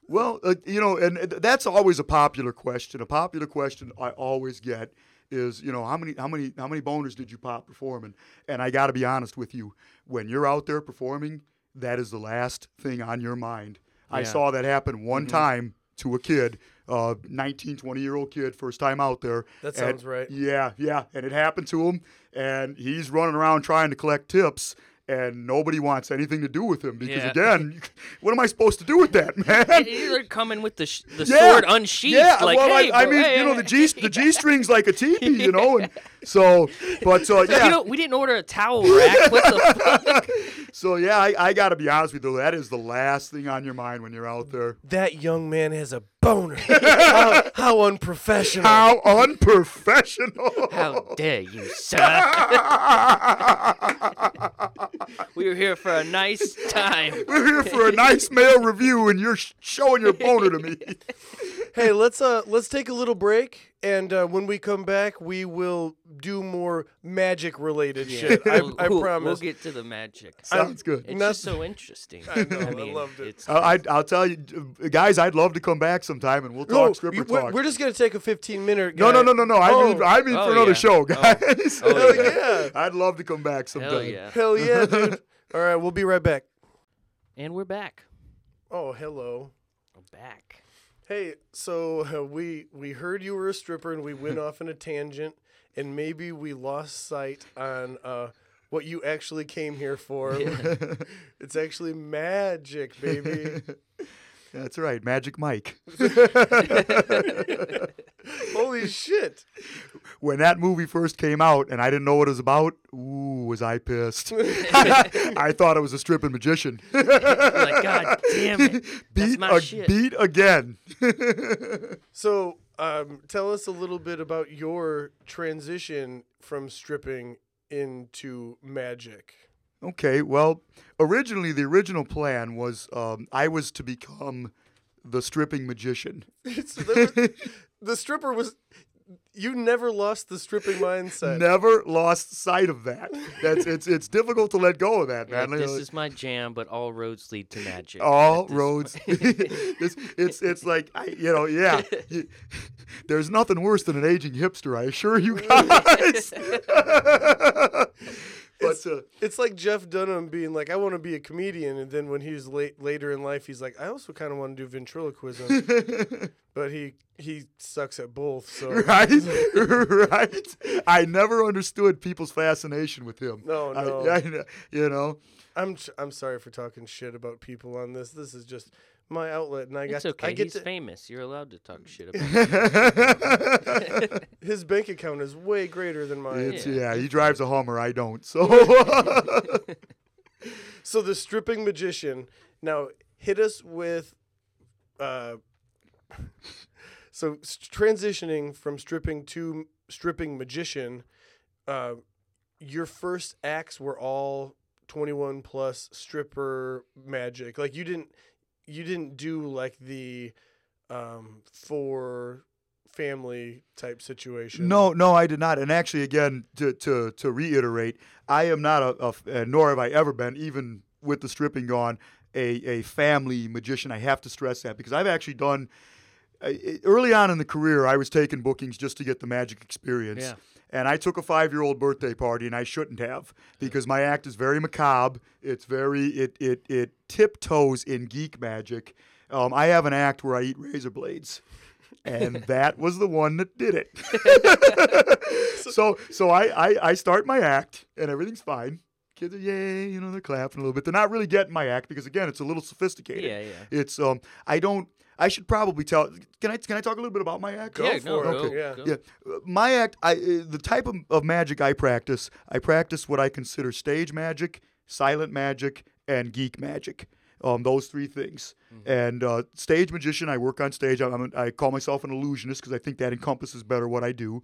Well, uh, you know, and that's always a popular question. A popular question I always get is, you know, how many, how many, how many boners did you pop performing? And I got to be honest with you, when you're out there performing, that is the last thing on your mind. I Yeah. Mm-hmm. saw that happen one time to a kid, uh, 19, 20 year old kid, first time out there. That And- sounds right. Yeah, yeah, and it happened to him, and he's running around trying to collect tips. And nobody wants anything to do with him because, Yeah. again, what am I supposed to do with that, man? You're coming with the sh- the Yeah. sword unsheathed. Yeah, like, well, hey, I, I mean, you know, the G the G string's like a teepee, you know, and so, but uh, yeah, You know, we didn't order a towel rack. What the fuck? so yeah, I, I got to be honest with you, that is the last thing on your mind when you're out there. That young man has a boner. how, how unprofessional. How unprofessional! How dare you, sir? we were here for a nice time. We're here for a nice male revue, and you're showing your boner to me. Hey, let's uh let's take a little break, and uh, when we come back, we will do more magic related shit. I, We'll- I we'll- promise. We'll get to the magic. Sounds good. It's Not- just so interesting. I know, I mean, loved it. It's, Uh, I, I'll tell you, uh, guys, I'd love to come back sometime and we'll talk No, stripper you- we're, talk. we're just gonna take a 15 minute. no, no, no, no, no. I mean, Oh. I mean Oh, for another yeah. show, Oh. guys. Oh, Hell yeah. yeah! I'd love to come back sometime. hell yeah. Hell yeah, dude! All right, we'll be right back. And we're back. Oh, hello. We're back. Hey, so uh, we we heard you were a stripper, and we went off in a tangent, and maybe we lost sight on uh, what you actually came here for. it's actually magic, baby. That's right, Magic Mike. Holy shit! When that movie first came out and I didn't know what it was about, ooh, was I pissed. I thought it was a stripping magician. Like, God damn it. That's beat, my a- beat again. So, um, tell us a little bit about your transition from stripping into magic. okay, well, originally the original plan was um, I was to become the stripping magician. So was- the stripper was. You never lost the stripping mindset. Never lost sight of that. That's it's it's difficult to let go of that, You're man. like, this is my jam, but all roads lead to magic. all roads. it's, it's it's like I, you know, yeah. You- there's nothing worse than an aging hipster. I assure you guys. But It's- uh, It's like Jeff Dunham being like, I want to be a comedian, and then when he was late later in life, he's like, I also kind of want to do ventriloquism, but he he sucks at both. So right, right. I never understood people's fascination with him. No, I- no. I- you know. I'm I'm sorry for talking shit about people on this. This is just my outlet, and I got It's okay. I get He's to, famous. You're allowed to talk shit about. his bank account is way greater than mine. It's, Yeah. yeah, he drives a Hummer. I don't. So So the stripping magician. Now hit us with, uh, so s- transitioning from stripping to stripping magician. Uh, your first acts were all twenty one plus stripper magic. Like you didn't, you didn't do like the, um, for family type situation. no, no, I did not. And actually, again, to to to reiterate, I am not a, uh, nor have I ever been, even with the stripping gone, a a family magician. I have to stress that because I've actually done. uh, Early on in the career, I was taking bookings just to get the magic experience. Yeah. And I took a five-year-old birthday party, and I shouldn't have because my act is very macabre. It's very it it it tiptoes in geek magic. Um, I have an act where I eat razor blades, and that was the one that did it. so so I, I I start my act, and everything's fine. Kids are yay, you know they're clapping a little bit. They're not really getting my act because again, it's a little sophisticated. Yeah, yeah. It's um I don't. I should probably tell. Can I can I talk a little bit about my act? Go yeah, for no, it. go, Okay, yeah. go. Yeah, my act. I uh, the type of, of magic I practice. I practice what I consider stage magic, silent magic, and geek magic. Um, those three things. And uh, stage magician. I work on stage. I'm, I'm, I call myself an illusionist because I think that encompasses better what I do.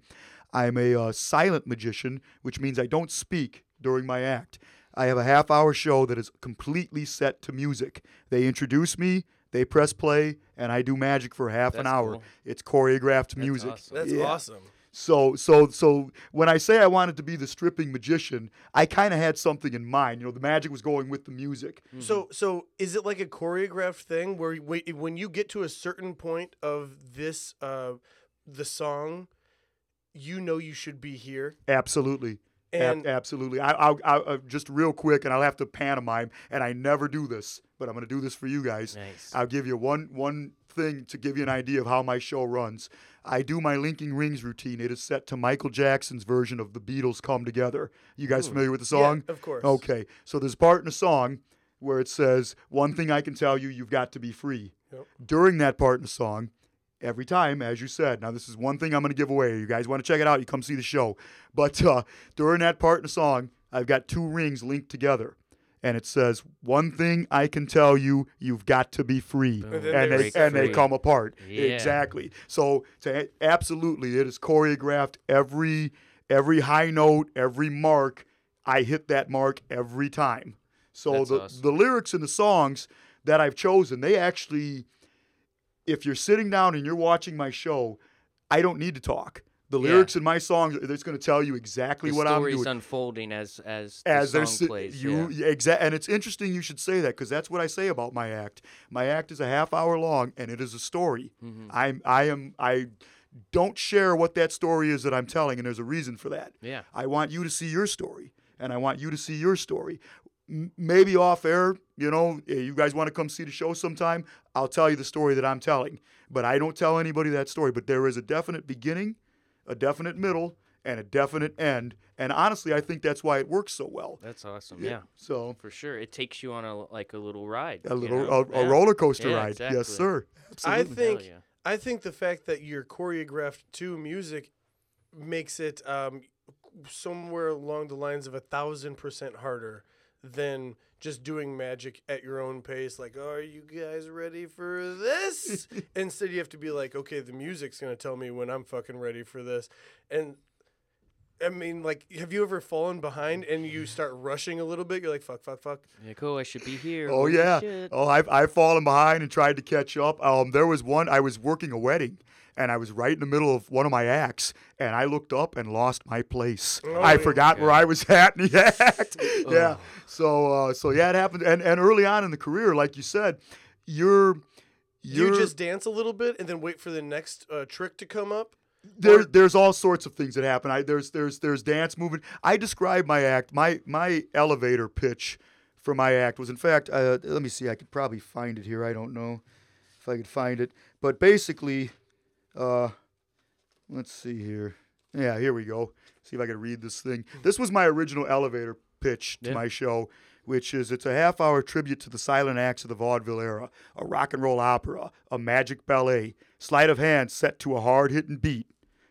I'm a uh, silent magician, which means I don't speak during my act. I have a half hour show that is completely set to music. They introduce me, they press play, and I do magic for half an hour. cool. It's choreographed music. awesome. That's Yeah. awesome. So so so when I say I wanted to be the stripping magician, I kind of had something in mind. You know, the magic was going with the music. So, so is it like a choreographed thing where when you get to a certain point of this, uh, the song, you know you should be here, Absolutely. And absolutely. I, I'll, I'll uh, just real quick, and I'll have to pantomime, and I never do this, but I'm going to do this for you guys. Nice. I'll give you one one thing to give you an idea of how my show runs. I do my linking rings routine. It is set to Michael Jackson's version of the Beatles "Come Together." You guys familiar with the song? Yeah, of course. Okay, so there's a part in the song where it says, "One thing I can tell you, you've got to be free." Yep. During that part in the song, every time, as you said, now this is one thing I'm going to give away. You guys want to check it out? You come see the show. But uh, during that part in the song, I've got two rings linked together. And it says, "One thing I can tell you, you've got to be free," Boom. And and they they break and they come apart. Yeah. Exactly. So, to, absolutely, it is choreographed. Every every high note, every mark, I hit that mark every time. So That's the awesome. the lyrics in the songs that I've chosen, they actually, if you're sitting down and you're watching my show, I don't need to talk. The Yeah. lyrics in my songs, it's going to tell you exactly the what I'm doing. The story's unfolding as as the as song there's plays. you yeah. exact and it's interesting you should say that because that's what I say about my act. My act is a half hour long and it is a story. Mm-hmm. I'm I am I don't share what that story is that I'm telling and there's a reason for that. Yeah. I want you to see your story and I want you to see your story. M- maybe off air, you know, eh, you guys want to come see the show sometime, I'll tell you the story that I'm telling. But I don't tell anybody that story, but there is a definite beginning, a definite middle, and a definite end. And honestly, I think that's why it works so well. That's awesome. Yeah. So For sure. It takes you on a like a little ride. a you little know? a, a Yeah. roller coaster Yeah, ride. exactly. Yes, sir. Absolutely. I think yeah. I think the fact that you're choreographed to music makes it um, somewhere along the lines of a thousand percent harder than just doing magic at your own pace. Like, oh, are you guys ready for this? Instead, you have to be like, okay, the music's gonna tell me when I'm fucking ready for this, and. I mean, like, have you ever fallen behind and you start rushing a little bit? You're like, fuck, fuck, fuck. Yeah, cool. I should be here. Oh Holy yeah. shit. Oh, I've I've fallen behind and tried to catch up. Um, there was one I was working a wedding, and I was right in the middle of one of my acts, and I looked up and lost my place. Oh, I yeah. forgot where I was at in the act. yeah. Oh. So uh, so yeah, it happened. And and early on in the career, like you said, you're You you're just dance a little bit and then wait for the next uh, trick to come up. there, there's all sorts of things that happen. I, there's there's there's dance movement. I describe my act. My my elevator pitch for my act was, in fact, uh, let me see. I could probably find it here. I don't know if I could find it, but basically, uh, let's see here. Yeah, here we go. See if I can read this thing. This was my original elevator pitch to Yeah. my show, which is it's a half hour tribute to the silent acts of the vaudeville era, a rock and roll opera, a magic ballet, sleight of hand set to a hard hitting beat,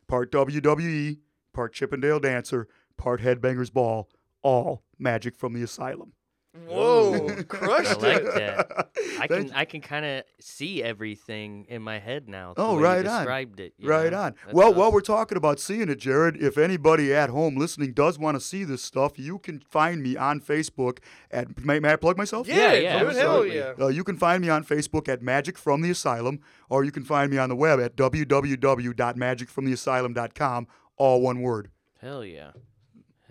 part WWE, part Chippendale Dancer, part Headbangers Ball, all magic from the asylum. Whoa, crushed I crushed like it. that. I Thank can I can kind of see everything in my head now. the Oh, way you right on. described it. you Right know? on. That's well, while awesome. we're talking about seeing it, Jarrod, if anybody at home listening does want to see this stuff, you can find me on Facebook at. May, may I plug myself? Yeah, yeah, dude, hell absolutely. yeah. Uh, you can find me on Facebook at Magic from the Asylum, or you can find me on the web at www.magicfromtheasylum.com, all one word. Hell yeah.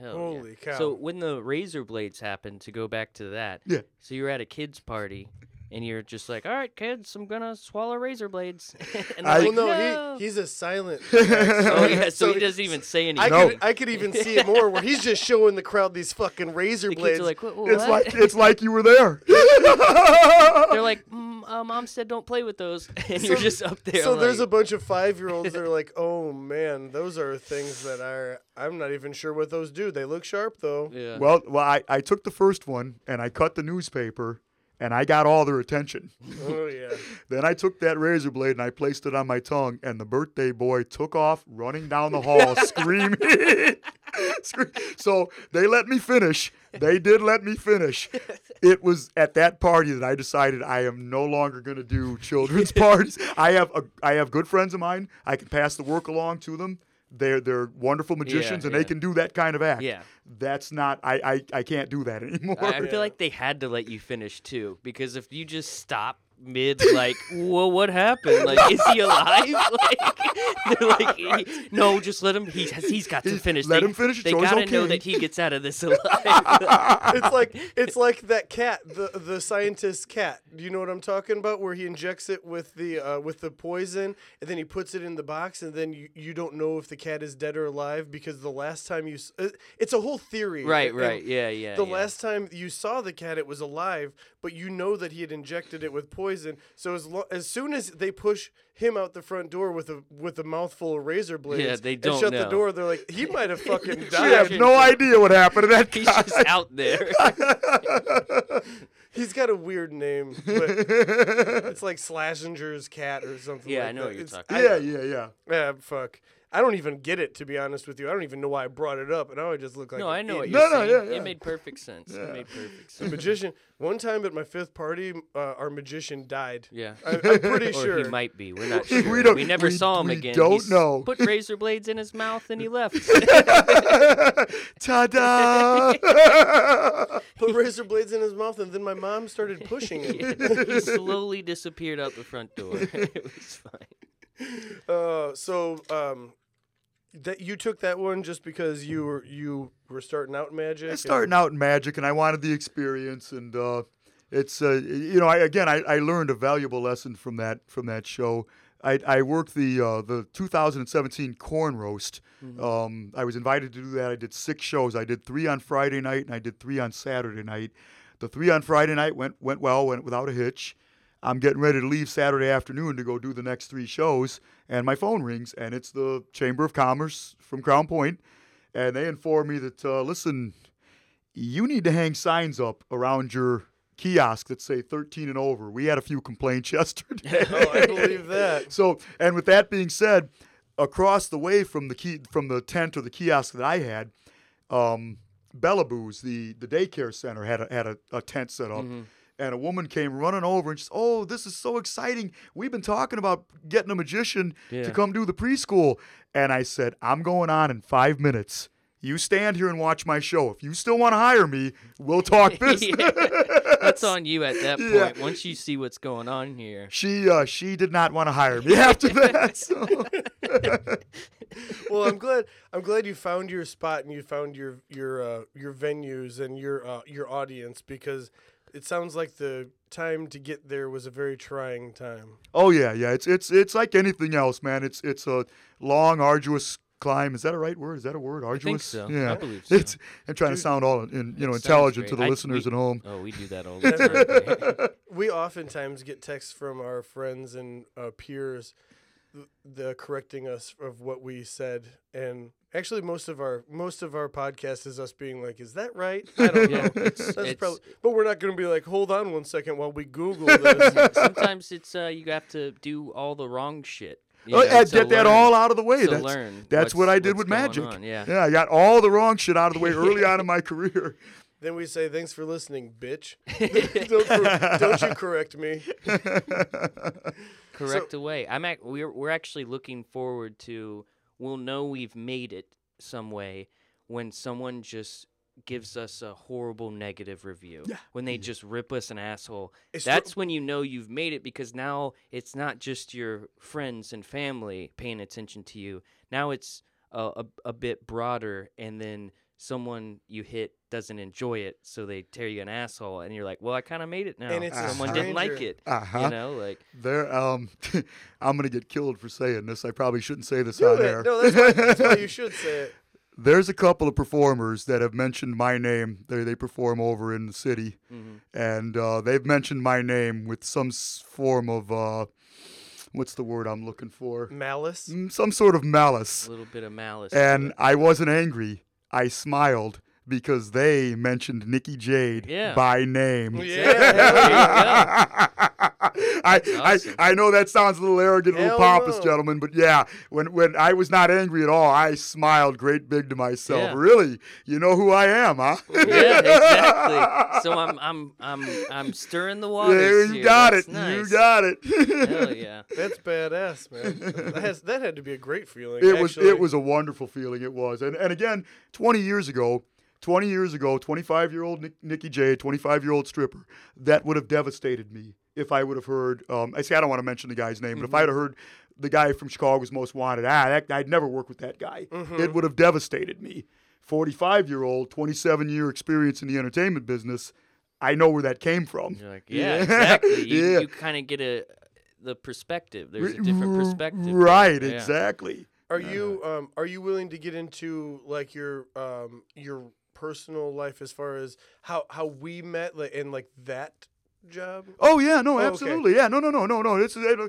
Hell Holy yeah. cow. So when the razor blades happened, to go back to that. Yeah. So you were at a kids party, and you're just like, "All right, kids, I'm gonna swallow razor blades." and I- like, well, no, no. he he's a silent. Oh yeah, so, he doesn't even say I anything. No. could I could even see it more where he's just showing the crowd these fucking razor the kids blades. are like, "What?" It's like it's like you were there. They're like, mm, uh, "Mom said don't play with those," and So- you're just up there. so there's a bunch of five year olds that are like, oh man, those are things that are I'm not even sure what those do. They look sharp though. yeah. well, well, I, I took the first one and I cut the newspaper and I got all their attention. Oh yeah. Then I took that razor blade and I placed it on my tongue, and the birthday boy took off running down the hall screaming. So they let me finish. They did let me finish. It was at that party that I decided I am no longer going to do children's parties. I have a, I have good friends of mine. I can pass the work along to them. They're they're wonderful magicians and yeah. they can do that kind of act. Yeah. That's not I I, I can't do that anymore. I I feel like they had to let you finish too, because if you just stop mid, like, well, what happened? Like, is he alive? Like, they're like, "He- no, just let him. He has, he's got to finish. let they, him finish. They Joe's gotta know that he gets out of this alive. it's like it's like that cat, the the scientist's cat. Do you know what I'm talking about? Where he injects it with the uh, with the poison, and then he puts it in the box, and then you, you don't know if the cat is dead or alive because the last time you uh, it's a whole theory. right, right, and yeah, yeah. The yeah. last time you saw the cat, it was alive, but you know that he had injected it with poison. So as lo- as soon as they push him out the front door with a with a mouthful of razor blades, yeah, they and don't shut the door, they're like, he might have fucking We died. have no idea what happened to that He's guy. just out there. He's got a weird name, but it's like Slashinger's cat or something. Yeah, like I know that. what you're It's- talking I- yeah, yeah, yeah. Yeah, fuck. I don't even get it to be honest with you. I don't even know why I brought it up, and now I just look like no, I know what you're No, no, yeah, yeah. It made perfect sense. It made perfect sense. The magician. One time at my fifth party, uh, our magician died. Yeah. I, I'm pretty Or sure. he might be. We're not We sure. don't- never we- saw him we again. don't He's know. Put razor blades in his mouth and he left. Ta-da! Put razor blades in his mouth, and then my mom started pushing him. he slowly disappeared out the front door. it was fine. Uh, so um, that you took that one just because you were you were starting out in magic. And- starting out in magic, and I wanted the experience, and uh, it's uh, you know, I, again, I, I learned a valuable lesson from that from that show. I, I worked the uh, the 2017 corn roast. Um, I was invited to do that. I did six shows. I did three on Friday night, and I did three on Saturday night. The three on Friday night went went well, went without a hitch. I'm getting ready to leave Saturday afternoon to go do the next three shows, and my phone rings, and it's the Chamber of Commerce from Crown Point, and they inform me that uh, listen, you need to hang signs up around your kiosk that say 13 and over. We had a few complaints yesterday. Oh, I believe that. So, and with that being said, across the way from the key from the tent or the kiosk that I had, um, Bellaboo's, the the daycare center, had a, had a, a tent set up. And a woman came running over and she said, Oh, this is so exciting. We've been talking about getting a magician Yeah. to come do the preschool. And I said, I'm going on in five minutes. You stand here and watch my show. If you still want to hire me, we'll talk business. That's on you at that point. Yeah. Once you see what's going on here. She uh, she did not want to hire me after that. So. Well, I'm glad. I'm glad you found your spot and you found your your uh, your venues and your uh, your audience because it sounds like the time to get there was a very trying time. Oh yeah, yeah. It's it's it's like anything else, man. It's it's a long, arduous climb. Is that a right word? Is that a word? Arduous. think so. Yeah. I believe so. It's I'm trying to sound all in, you know sounds intelligent to the I- listeners we- at home. Oh, we do that all the time. we oftentimes get texts from our friends and uh, peers th- the correcting us of what we said and actually most of our most of our podcast is us being like is that right i don't Yeah, know it's- That's it's- probably, but we're not going to be like hold on one second while we google this Sometimes it's uh, you have to do all the wrong shit. you Oh, know, yeah, to get that learn- all out of the way. that's learn that's what I did with magic. on, Yeah. Yeah, I got all the wrong shit out of the way early on in my career. then we say thanks for listening bitch don't, don't you correct me correct away. I'm ac- we're we're actually looking forward to. We'll know we've made it some way when someone just gives us a horrible negative review. Yeah. When they mm-hmm. just rip us an asshole. It's tr- That's when you know you've made it because now it's not just your friends and family paying attention to you. Now it's a, a, a bit broader, and then someone you hit doesn't enjoy it, so they tear you an asshole, and you're like, "Well, I kind of made it now." And it's a someone didn't like it. Uh-huh. You know, like There, um, I'm gonna get killed for saying this. I probably shouldn't say this Do on it. air. no that's why, that's why you should say it There's a couple of performers that have mentioned my name. They they perform over in the city, mhm. and uh, they've mentioned my name with some form of uh, what's the word I'm looking for? malice Mm, Some sort of malice. a little bit of malice. And. I wasn't angry. I smiled because they mentioned Nicky Jade Yeah. by name. Yeah, I, awesome. I I know that sounds a little arrogant, a little pompous, no. gentlemen, but yeah, when when I was not angry at all, I smiled great big to myself. Yeah. Really, you know who I am, huh? yeah, exactly. So I'm I'm I'm I'm stirring the water. there you here. got That's it. Nice. You got it. Hell yeah. That's badass, man. That, has, that had to be a great feeling. it was it was a wonderful feeling. It was, and and again, 20 years ago. 20 years ago, 25 year old Nick, Nicky J, 25 year old stripper, that would have devastated me if I would have heard. Um, I say I don't want to mention the guy's name, but if I had heard the guy from Chicago's Most Wanted, ah, that, I'd never work with that guy. It would have devastated me. 45 year old, 27 year experience in the entertainment business, I know where that came from. You're like, yeah, Yeah. exactly. You, Yeah. you kind of get a the perspective. There's a different R- perspective. there. Right, Yeah. exactly. Are you um are you willing to get into like your um your personal life as far as how how we met like and like that job? Oh yeah, no, Oh, okay. absolutely, yeah, no, no, no, no, no. This is, uh,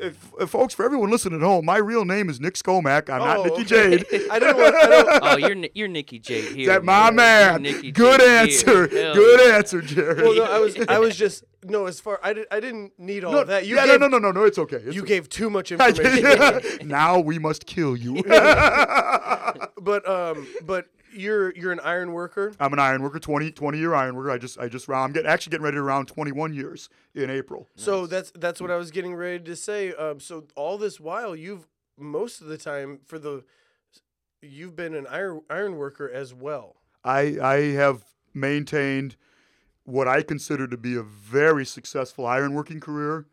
if, if folks, for everyone listening at home, my real name is Nick Skomack. I'm not Oh, Nicky okay. Jade. I didn't want. I don't, Oh, you're Ni- you're Nicky Jade here. that my man. man. Nicky Good Jade answer. Hell Good yeah. answer, Jerry. well, no, I was I was just no. As far I did, I didn't need all no, that. You yeah, gave, no, no, no, no, no. It's okay. It's You okay. gave too much information. did. now we must kill you. but um, but you're you're an iron worker. I'm an iron worker, 20, 20 year iron worker. I just, I just, I'm getting, actually getting ready to round 21 years in April. So that's that's what I was getting ready to say. Um, so all this while, you've most of the time for the you've been an iron iron worker as well. I, I have maintained what I consider to be a very successful ironworking career,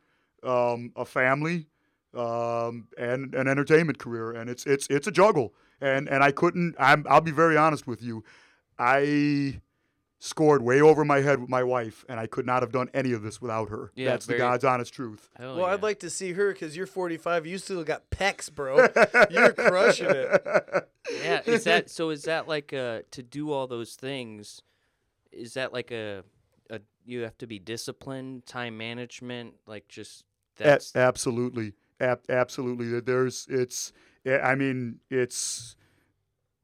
um, a family, um, and an entertainment career, and it's it's it's a juggle. And and I couldn't. I'm, I'll be very honest with you. I scored way over my head with my wife, and I could not have done any of this without her. Yeah, That's the God's honest truth. Well, yeah. I'd like to see her because you're 45. You still got pecs, bro. you're crushing it. Yeah, is that so? Is that like uh to do all those things? Is that like a a you have to be disciplined, time management, like just A- that's absolutely, Ab- absolutely. There's it's. I mean, it's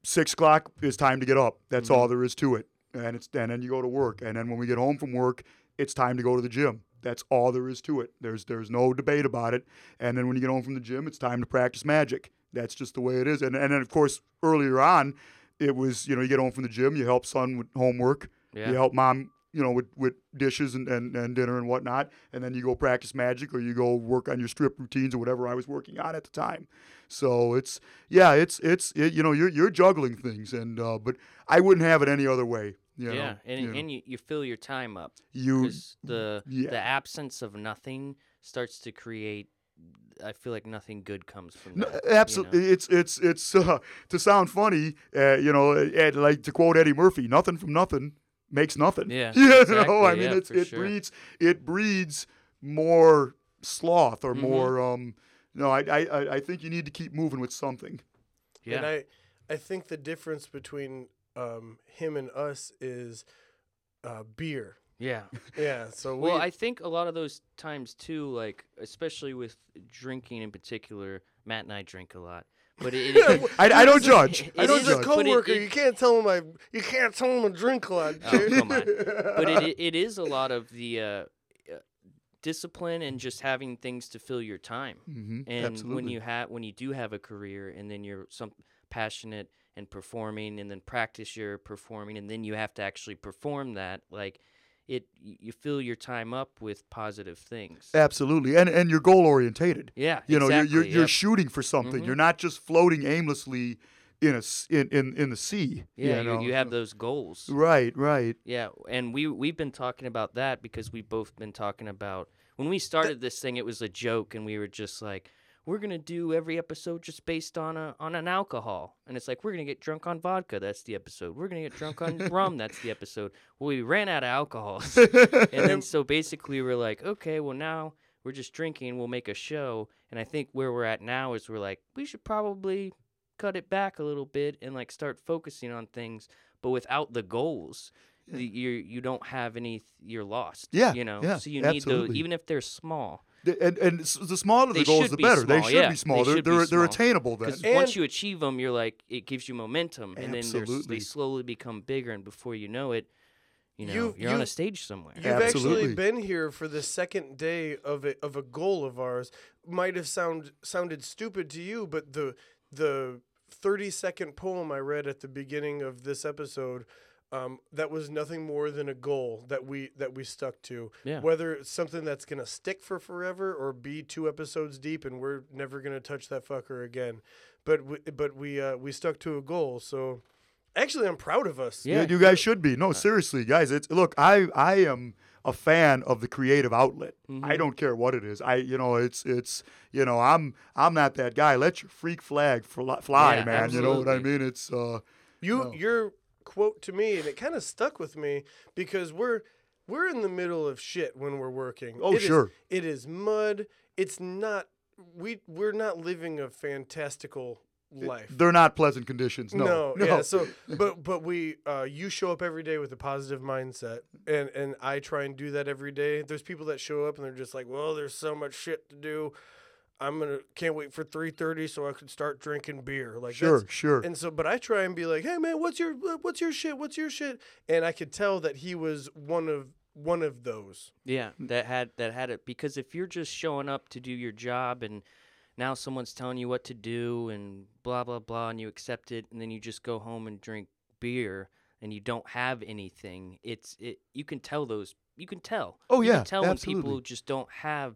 six o'clock is time to get up. That's all mm-hmm. there is to it. And it's and then you go to work. And then when we get home from work, it's time to go to the gym. That's all there is to it. There's there's no debate about it. And then when you get home from the gym, it's time to practice magic. That's just the way it is. And and then of course earlier on, it was you know you get home from the gym, you help son with homework, Yeah. you help mom you know with, with dishes and, and, and dinner and whatnot, and then you go practice magic or you go work on your strip routines or whatever I was working on at the time. So it's yeah, it's it's it, you know you're you're juggling things and uh, but I wouldn't have it any other way. You yeah, know, and you, know. and you, you fill your time up you the yeah. the absence of nothing starts to create. I feel like nothing good comes from No, that. you know? absolutely. It's it's it's uh, to sound funny, uh, you know, uh, like to quote Eddie Murphy, nothing from nothing. Makes nothing. Yeah, you know, exactly, I mean, yeah, it's, it sure. breeds it breeds more sloth or Mhm. more. Um, no, I, I I- I think you need to keep moving with something. Yeah. And I, I think the difference between um, him and us is uh, beer. yeah. Yeah. So we. Well, I think a lot of those times too, like especially with drinking in particular, Matt and I drink a lot. But it, it, I, I don't judge. it I is don't He's a a judge. co- but it- coworker. it- you can't tell him I. You can't tell him a drink a lot. Oh, come on. but it, it is a lot of the uh, uh, discipline and just having things to fill your time. Mhm, And absolutely. when you have when you do have a career and then you're some passionate and performing and then practice your performing and then you have to actually perform that like it you fill your time up with positive things. Absolutely, and and you're goal orientated. Yeah, You know, you're you're, exactly, you're yep. shooting for something. Mhm. You're not just floating aimlessly in a in in, in the sea. yeah, you, you, know? you have those goals. Right, right. Yeah, and we we've been talking about that because we've both been talking about when we started this thing. It was a joke, and we were just like, we're gonna do every episode just based on a on an alcohol, and it's like we're gonna get drunk on vodka. That's the episode. We're gonna get drunk on rum. That's the episode. Well, we ran out of alcohols, and then so basically we're like, okay, well now we're just drinking. We'll make a show, and I think where we're at now is we're like, we should probably cut it back a little bit and like start focusing on things, but without the goals. the- You you don't have any. You're lost. Yeah, you know. yeah, so you need those, absolutely. even if they're small. The- and and the smaller the They goals, the be better. they should yeah, be small. they They're should be they're, they're attainable then. Because once you achieve them, you're like it gives you momentum, and then they're, s- Absolutely. they slowly become bigger, and before you know it, you know You- you, are on a stage somewhere. You've Absolutely. actually been here for the second day of a of a goal of ours. Might have sound sounded stupid to you, but the the thirty second poem I read at the beginning of this episode, um, that was nothing more than a goal that we that we stuck to. Yeah. Whether it's something that's gonna stick for forever or be two episodes deep and we're never gonna touch that fucker again, but we, but we uh, we stuck to a goal. So actually, I'm proud of us. Yeah. Yeah, you guys should be. No, seriously, guys. It's look. I I am a fan of the creative outlet. Mm-hmm. I don't care what it is. I you know it's it's you know I'm I'm not that guy. Let your freak flag fly, fly Yeah, man. You know what I mean? It's uh You No. your quote to me, and it kind of stuck with me because we're we're in the middle of shit when we're working. Oh, It is- sure. it is mud. It's not. We we're not living a fantastical life. they're not pleasant conditions. No, no, no. yeah. So, but but we, uh, you show up every day with a positive mindset, and and I try and do that every day. There's people that show up and they're just like, well, there's so much shit to do. I'm gonna can't wait for 3:30 so I can start drinking beer. Like sure, that's, sure. and so, but I try and be like, "Hey, man, what's your what's your shit? What's your shit?" And I could tell that he was one of one of those. Yeah, that had that had it because if you're just showing up to do your job and now someone's telling you what to do and blah blah blah and you accept it and then you just go home and drink beer and you don't have anything, it's it you can tell those you can tell. Oh, You yeah, can tell absolutely. when people just don't have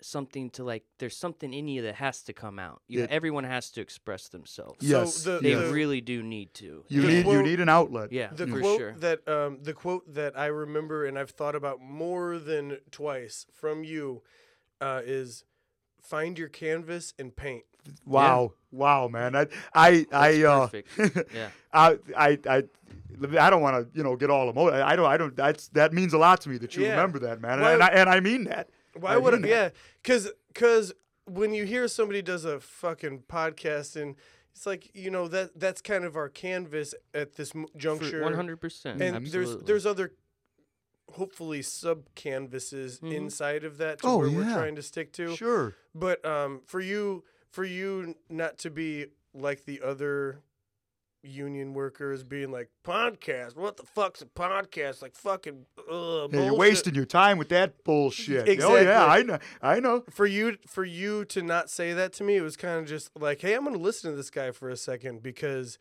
something to like there's something in you that has to come out. You It- everyone has to express themselves. Yes, So the, They the, really do need to. you the need you need an outlet. Yeah, the for quote sure. that um, the quote that I remember and I've thought about more than twice from you uh, is find your canvas and paint. Wow, wow, man. I I I uh. Yeah. I I I. I don't want to, you know, get all emotional. I don't. I don't. That's that means a lot to me that you Yeah. remember that, man, Why- and I, and I mean that. Why would mean I? Yeah, because because when you hear somebody does a fucking podcast and it's like you know that that's kind of our canvas at this m- juncture. One hundred percent. and there's there's other hopefully sub canvases Mhm. inside of that to Oh, where we're trying to stick to. Sure. But um, for you, for you not to be like the other union workers, being like podcast. What the fuck's a podcast? Like fucking. Uh, Yeah, you're wasting your time with that bullshit. Oh yeah, I know. I know. For you, for you to not say that to me, it was kind of just like, hey, I'm gonna listen to this guy for a second because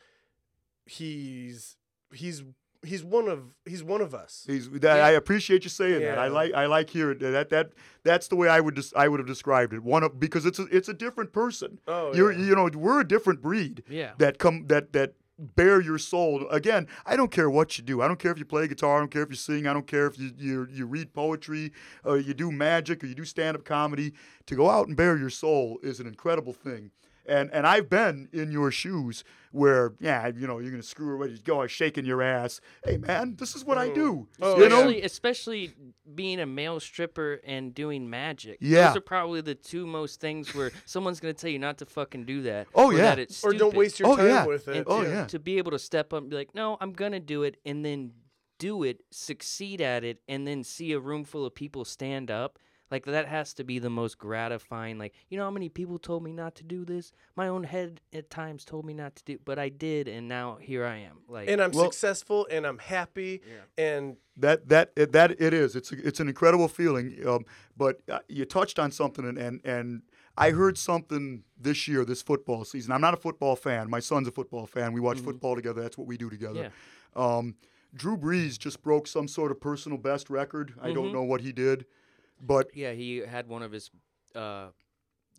he's he's he's one of he's one of us. He's, that, I appreciate you saying that. I like I like hearing that. That that's the way I would des- I would have described it. One of because it's a, it's a different person. Oh, You're yeah. you know we're a different breed. Yeah. That come that that bare your soul. Again, I don't care what you do. I don't care if you play guitar. I don't care if you sing. I don't care if you you, you read poetry or you do magic or you do stand up comedy. To go out and bare your soul is an incredible thing. And and I've been in your shoes where yeah, you know, you're gonna screw away, you go shaking your ass. Hey man, this is what I do. Oh. oh, you know? especially, especially being a male stripper and doing magic. Yeah. Those are probably the two most things where someone's going to tell you not to fucking do that. Oh, or yeah. that it's Or don't waste your Oh, time yeah. with it. And Oh, to, yeah. to be able to step up and be like, no, I'm going to do it, and then do it, succeed at it, and then see a room full of people stand up. Like, that has to be the most gratifying. Like, you know how many people told me not to do this? My own head at times told me not to do but I did, and now here I am. Like, And I'm Well- successful and I'm happy and That that it, that it is. It's a, it's an incredible feeling. Um, but uh, you touched on something, and, and and I heard something this year, this football season. I'm not a football fan. My son's a football fan. We watch football together. That's what we do together. Yeah. Um, Drew Brees just broke some sort of personal best record. I don't know what he did, but Yeah, he had one of his uh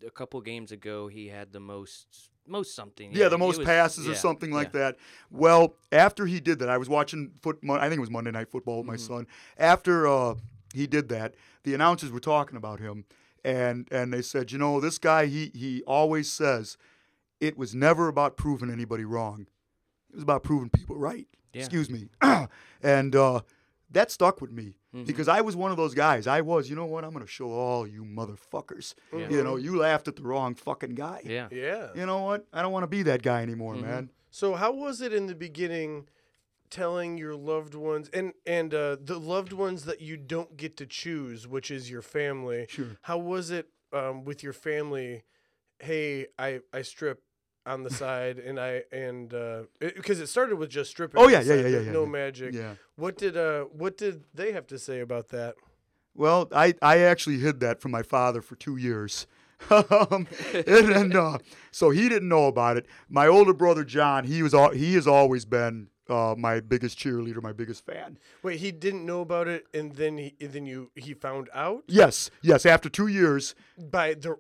a couple games ago he had the most most something. Yeah, the most was- passes or something like yeah. that. Well, after he did that, I was watching foot. I think it was Monday Night Football with my Mm-hmm. son. After uh, he did that, the announcers were talking about him, and and they said, you know, this guy, he he always says, it was never about proving anybody wrong. It was about proving people right. Yeah. Excuse me, and uh, that stuck with me. Mm-hmm. Because I was one of those guys. I was, you know what? I'm going to show all you motherfuckers. You know, you laughed at the wrong fucking guy Yeah. yeah. you know what? I don't want to be that guy anymore, Mm-hmm. man. So how was it in the beginning telling your loved ones and and uh, the loved ones that you don't get to choose, which is your family? Sure. How was it um, with your family? Hey, I I strip on the side and I and uh, because it, started with just stripping. Oh, on yeah, yeah, yeah, yeah, No yeah. magic. Yeah. What did uh what did they have to say about that? Well, I, I actually hid that from my father for two years. um, and, and, uh, so he didn't know about it. My older brother John, he was all, he has always been uh, my biggest cheerleader, my biggest fan. Wait, he didn't know about it, and then he and then you he found out Yes, yes. After two years, by the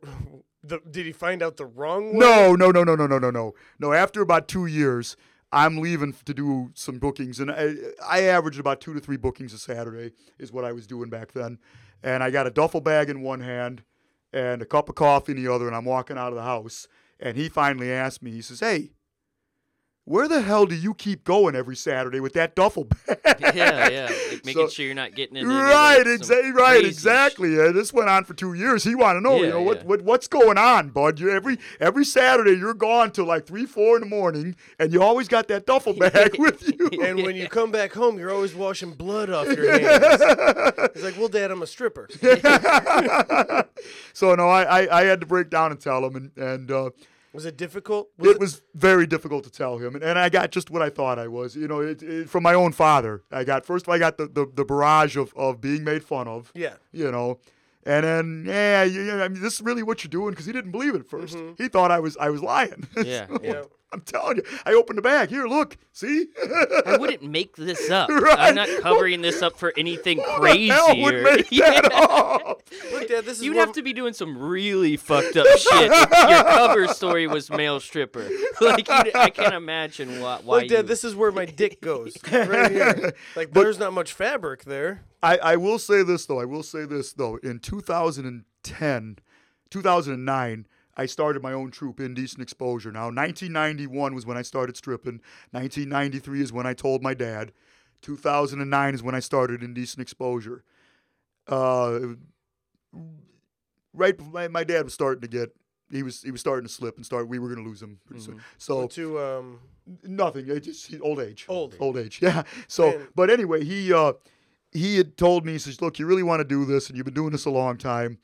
the, did he find out the wrong way? No, no, no, no, no, no, no, no. No, after about two years, I'm leaving to do some bookings, and I, I averaged about two to three bookings a Saturday is what I was doing back then. And I got a duffel bag in one hand and a cup of coffee in the other, and I'm walking out of the house. And he finally asked me, he says, "Hey, where the hell do you keep going every Saturday with that duffel bag?" yeah, yeah. Like making So- sure you're not getting into any, Right, exactly. Right, crazy sh- exactly. Uh, this went on for two years. He wanted to know, you Yeah, know, what, what what's going on, bud? You every every Saturday you're gone till like three, four in the morning, and you always got that duffel bag with you. And when you come back home, you're always washing blood off your hands. He's like, "Well, Dad, I'm a stripper." so no, I, I I had to break down and tell him, and and uh, Was it difficult? it was very difficult to tell him, and, and I got just what I thought I was. You know, it, it, from my own father. I got first of all, I got the, the, the barrage of, of being made fun of. Yeah. You know, and then yeah, you, you- I mean, this is really what you're doing because he didn't believe it at 1st mm-hmm. He thought I was I was lying. Yeah, So, yeah. I'm telling you, I opened the bag. Here, look, see. I wouldn't make this up. Right. I'm not covering this up for anything Who crazy. hell would make that up? Look, Dad, this is You'd one have to be doing some really fucked up shit if your cover story was male stripper. Like you, I can't imagine what. why Look, Dad, you- this is where my dick goes. Right here. Like, there's not much fabric there. I, I will say this though. I will say this though. In 2010, 2009, I started my own troupe, Indecent Exposure. Now, 1991 was when I started stripping. 1993 is when I told my dad. 2009 is when I started Indecent Exposure. Uh, right, my, my dad was starting to get. He was he was starting to slip and start. We were going to lose him pretty soon. So To um, Nothing. It just old age. Old. Old age. Yeah. So, Man. but anyway, he uh, he had told me, he says, "Look, you really want to do this, and you've been doing this a long time.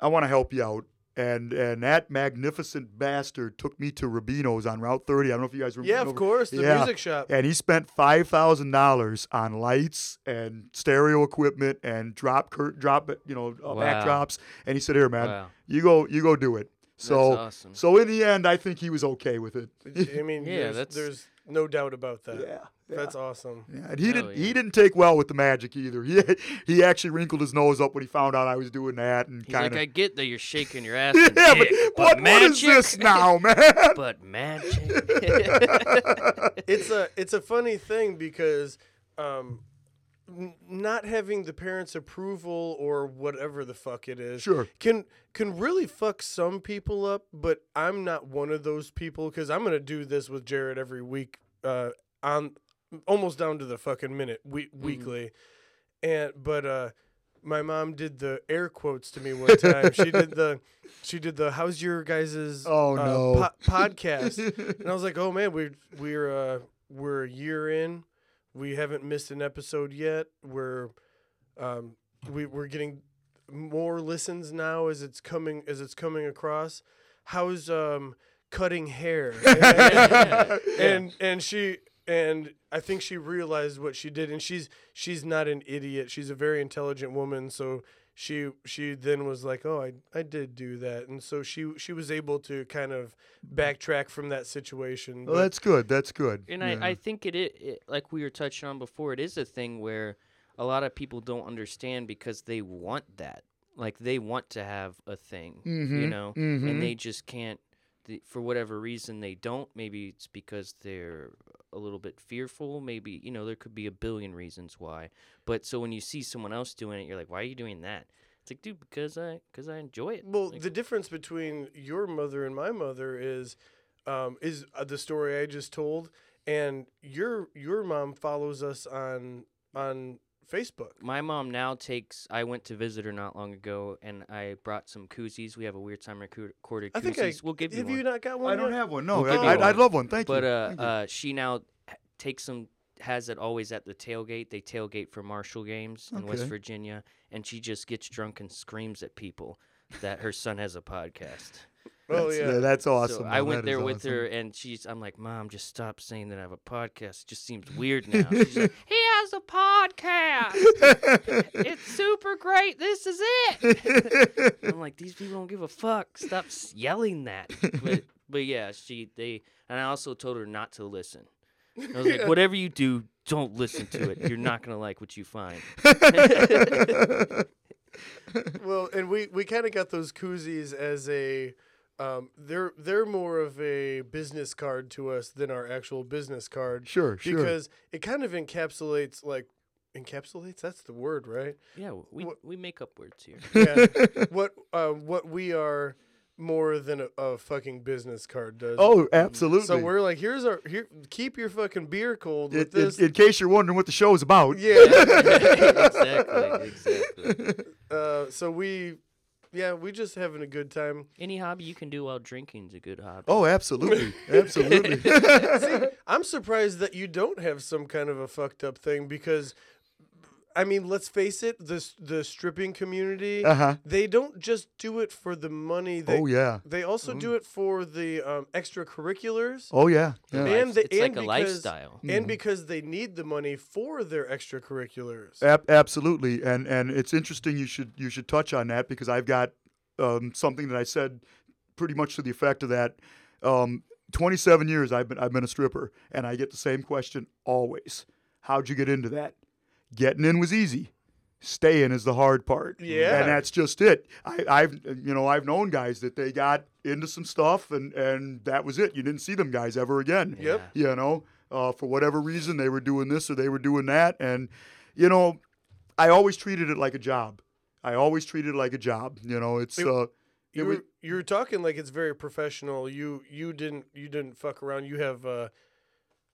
I want to help you out." And and that magnificent bastard took me to Rubino's on Route 30. I don't know if you guys remember. yeah, of course, the Yeah. music shop. And he spent five thousand dollars on lights and stereo equipment and drop cur- drop you know uh, Wow. backdrops. And he said, "Here, man, Wow. you go you go do it." So awesome. so in the end, I think he was okay with it. I mean, Yeah, there's, that's- there's no doubt about that. yeah. Yeah. That's awesome. Yeah, and he Hell didn't. He didn't take well with the magic either. He he actually wrinkled his nose up when he found out I was doing that, and He's kind like, of. I get that you're shaking your ass. yeah, and but dick, what, what is this now, man? But magic. it's a it's a funny thing because um, n- not having the parents' approval or whatever the fuck it is Sure. can can really fuck some people up. But I'm not one of those people because I'm gonna do this with Jarrod every week, uh, on almost down to the fucking minute, we- weekly. And but uh, my mom did the air quotes to me one time. she did the she did the how's your guys's Oh, uh, no. po- podcast, and I was like, oh man, we're we're uh, we're a year in. We haven't missed an episode yet. We're um, we we're getting more listens now as it's coming as it's coming across. How's um cutting hair? And, and and she and I think she realized what she did and she's she's not an idiot. She's a very intelligent woman, so she she then was like, "Oh, I I did do that." And so she she was able to kind of backtrack from that situation. Well, but- that's good. That's good. And Yeah. I, I think it, it, like we were touching on before, it is a thing where a lot of people don't understand because they want that. Like they want to have a thing, you Mhm, know, mhm. and they just can't. The, for whatever reason, they don't. Maybe it's because they're a little bit fearful. Maybe you know there could be a billion reasons why. But so when you see someone else doing it, you're like, why are you doing that? It's like, dude, because I because I enjoy it. Well, Like, the difference between your mother and my mother is, um, is uh, the story I just told, and your your mom follows us on on Facebook. My mom now takes. I went to visit her not long ago, and I brought some koozies. We have a weird time recu- recorded I think koozies. I we'll give you have one. you not got one? I don't have one. No, We'll I, I'd, one. I'd love one. Thank but you. uh, Thank you. uh, she now takes some. Has it always at the tailgate? They tailgate for Marshall games in West Virginia, and she just gets drunk and screams at people that her son has a podcast. Oh that's, yeah. that's awesome. so. I went there with awesome. her, and she's. I'm like, Mom, just stop saying that I have a podcast. It just seems weird now. She's like, He has a podcast. it's super great. This is it. I'm like, these people don't give a fuck. Stop yelling that. But but yeah, she they and I also told her not to listen. I was like, whatever you do, don't listen to it. You're not gonna like what you find. well, and we we kind of got those koozies as a. Um, they're they're more of a business card to us than our actual business card Sure, sure. because it kind of encapsulates like encapsulates. That's the word, right? Yeah, we What- we make up words here. Yeah. what uh, what we are more than a, a fucking business card does. oh, absolutely. So we're like, here's our here. Keep your fucking beer cold in, with in- this. in case you're wondering what the show is about. yeah. exactly, exactly. uh, so we, yeah, we just having a good time. Any hobby you can do while drinking's a good hobby. Oh, absolutely, absolutely. See, I'm surprised that you don't have some kind of a fucked up thing because, I mean, let's face it, the the stripping community, uh huh. they don't just do it for the money. They, Oh yeah. They also do it for the um, extracurriculars. Oh yeah. yeah. And the- it's like and a because- lifestyle. And because they need the money for their extracurriculars. Ab- absolutely, and and it's interesting. You should you should touch on that because I've got um, something that I said pretty much to the effect of that. Um, 27 years I've been I've been a stripper, and I get the same question always. How'd you get into that? Getting in was easy. Staying is the hard part. Yeah. and that's just it. I, I've you know I've known guys that they got into some stuff and and that was it. You didn't see them guys ever again Yep. You know, uh, for whatever reason they were doing this or they were doing that, and you know, I always treated it like a job. I always treated it like a job. You know, it's It- uh, You were, you were talking like it's very professional. You you didn't you didn't fuck around. You have uh,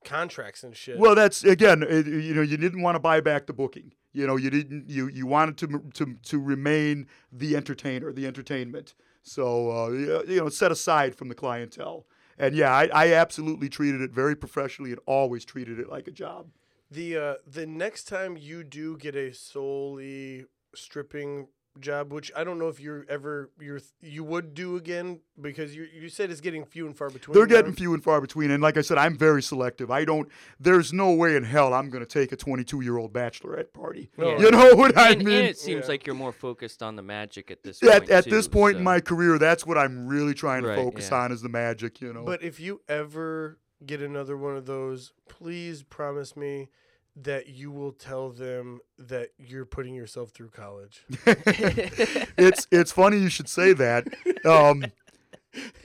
contracts and shit. well, that's again, it, you know, you didn't want to buy back the booking. You know, you didn't you you wanted to to to remain the entertainer, the entertainment. So uh, you you know, set aside from the clientele. And yeah, I, I absolutely treated it very professionally and always treated it like a job. the uh, the next time you do get a solely stripping job, which I don't know if you're ever you're you would do again because you you said it's getting few and far between. They're now. getting few and far between, and like I said, I'm very selective. I don't. There's no way in hell I'm going to take a 22 year old bachelorette party. No. You know what I and, mean? and it seems Yeah. like you're more focused on the magic at this at point. at this too, point in my career, that's what I'm really trying to Right, focus yeah. on is the magic. You know. But if you ever get another one of those, please promise me that you will tell them that you're putting yourself through college. it's it's funny you should say that. Um,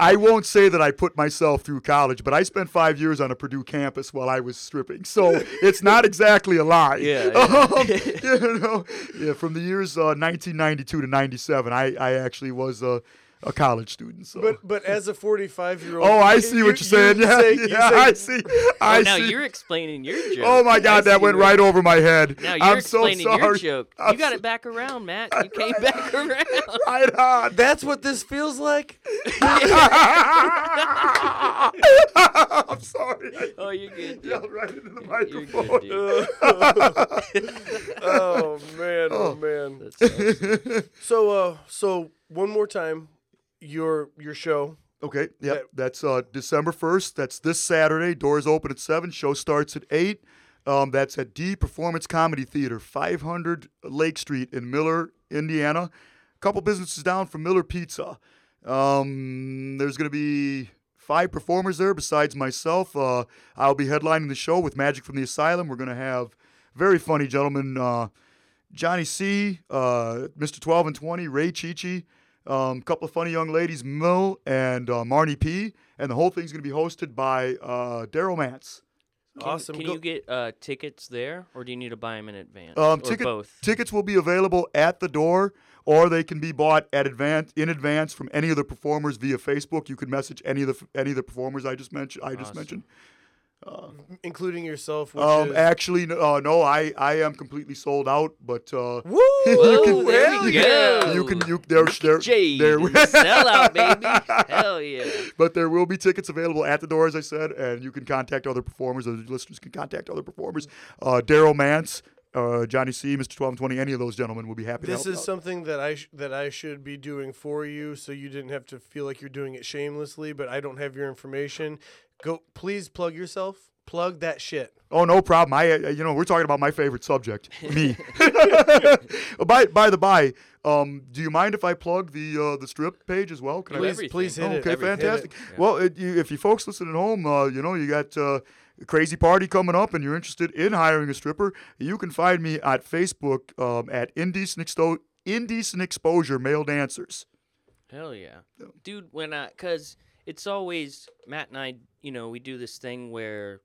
I won't say that I put myself through college, but I spent five years on a Purdue campus while I was stripping, so it's not exactly a lie. Yeah, Um, you know, yeah. From the years uh, 1992 to 97, I, I actually was a, a college student. So. But but as a 45 year old. oh, I see what you're saying. Yeah, yeah, I see. I oh, now see. you're explaining your joke. Oh my I God, that went right over my head. Now you're I'm so explaining sorry. your joke. I'm you got so- it back around, Matt. You came back around. Right on. That's what this feels like? I'm sorry. Oh, you're good. dude. yelled right into the You're microphone. good, dude. oh, man. Oh, man. That's awesome. So, uh, so one more time, your your show. Okay, yep. That- That's uh, December 1st. That's this Saturday. Doors open at 7. Show starts at 8. Um, that's at D Performance Comedy Theater, 500 Lake Street in Miller, Indiana. A couple businesses down from Miller Pizza. Um, there's going to be five performers there besides myself. Uh, I'll be headlining the show with Magic from the Asylum. We're going to have very funny gentlemen uh, Johnny C, uh, Mr. 12 and 20, Ray Chichi, a um, couple of funny young ladies, Mill and uh, Marnie P. And the whole thing's going to be hosted by uh, Daryl Mance. Can, Awesome. Can Go- you get uh, tickets there, or do you need to buy them in advance? Um, or ticket- both. Tickets will be available at the door, or they can be bought at advance in advance from any of the performers via Facebook. You can message any of the any of the performers I just mentioned. I just Awesome. mentioned. Including yourself, which Um, is actually, no, uh, no, I I am completely sold out, but uh, Woo! Whoa, can- there Hell we yeah. go. you can you there there Jade, there in the sellout, baby. Hell yeah. But there will be tickets available at the door, as I said, and you can contact other performers. Other listeners can contact other performers. Uh, Daryl Mance, uh, Johnny C, Mr. Twelve and Twenty, any of those gentlemen will be happy. to This is out. something that I sh- that I should be doing for you, so you didn't have to feel like you're doing it shamelessly. But I don't have your information. Go, please plug yourself. Plug that shit. Oh, no problem. I, uh, you know, we're talking about my favorite subject, me. by by the by, um, do you mind if I plug the uh, the strip page as well? Can I- Please, everything. please hit Oh, it. okay, Hit it. fantastic. Well, it, you, if you folks listen at home, uh, you know, you got uh, a crazy party coming up and you're interested in hiring a stripper, you can find me at Facebook um, at Indecent, Exto- Indecent Exposure Male Dancers. Hell yeah, dude. When I, cause it's always Matt and I. You know, we do this thing where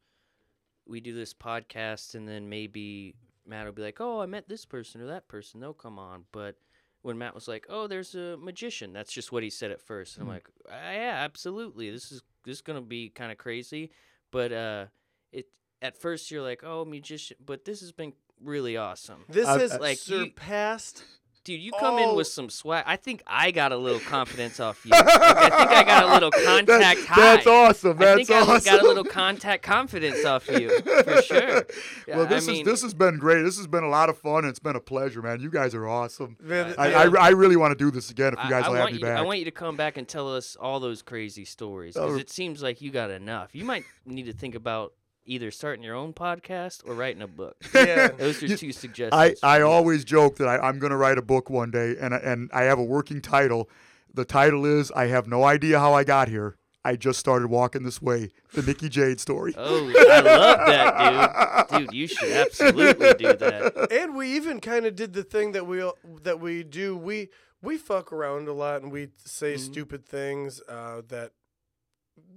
we do this podcast, and then maybe Matt will be like, "Oh, I met this person or that person. They'll come on." But when Matt was like, "Oh, there's a magician," that's just what he said at first. And I'm like, "Ah, "Yeah, absolutely. This is this is gonna be kind of crazy." But uh, it at first you're like, "Oh, magician," but this has been really awesome. This I- has I- Like, you- surpassed. Dude, you come in Oh. with some swag. I think I got a little confidence off you. Like, I think I got a little contact That- high. that's awesome. That's I That's think I got a little contact confidence off you for sure. Well, this I mean, is this has been great. This has been a lot of fun. and It's been a pleasure, man. You guys are awesome. Man, I, yeah. I, I really want to do this again if you guys I, will have want me you, back. I want you to come back and tell us all those crazy stories because Oh. it seems like you got enough. You might need to think about either starting your own podcast or writing a book. yeah. Those are You- two suggestions. I, I always joke that I, I'm going to write a book one day, and I- and I have a working title. The title is "I have no idea how I got here. I just started walking this way." The Nicky Jade story. Oh, I love that, dude. Dude, you should absolutely do that. and we even kind of did the thing that we that we do. We we fuck around a lot and we say Mm-hmm. stupid things uh, that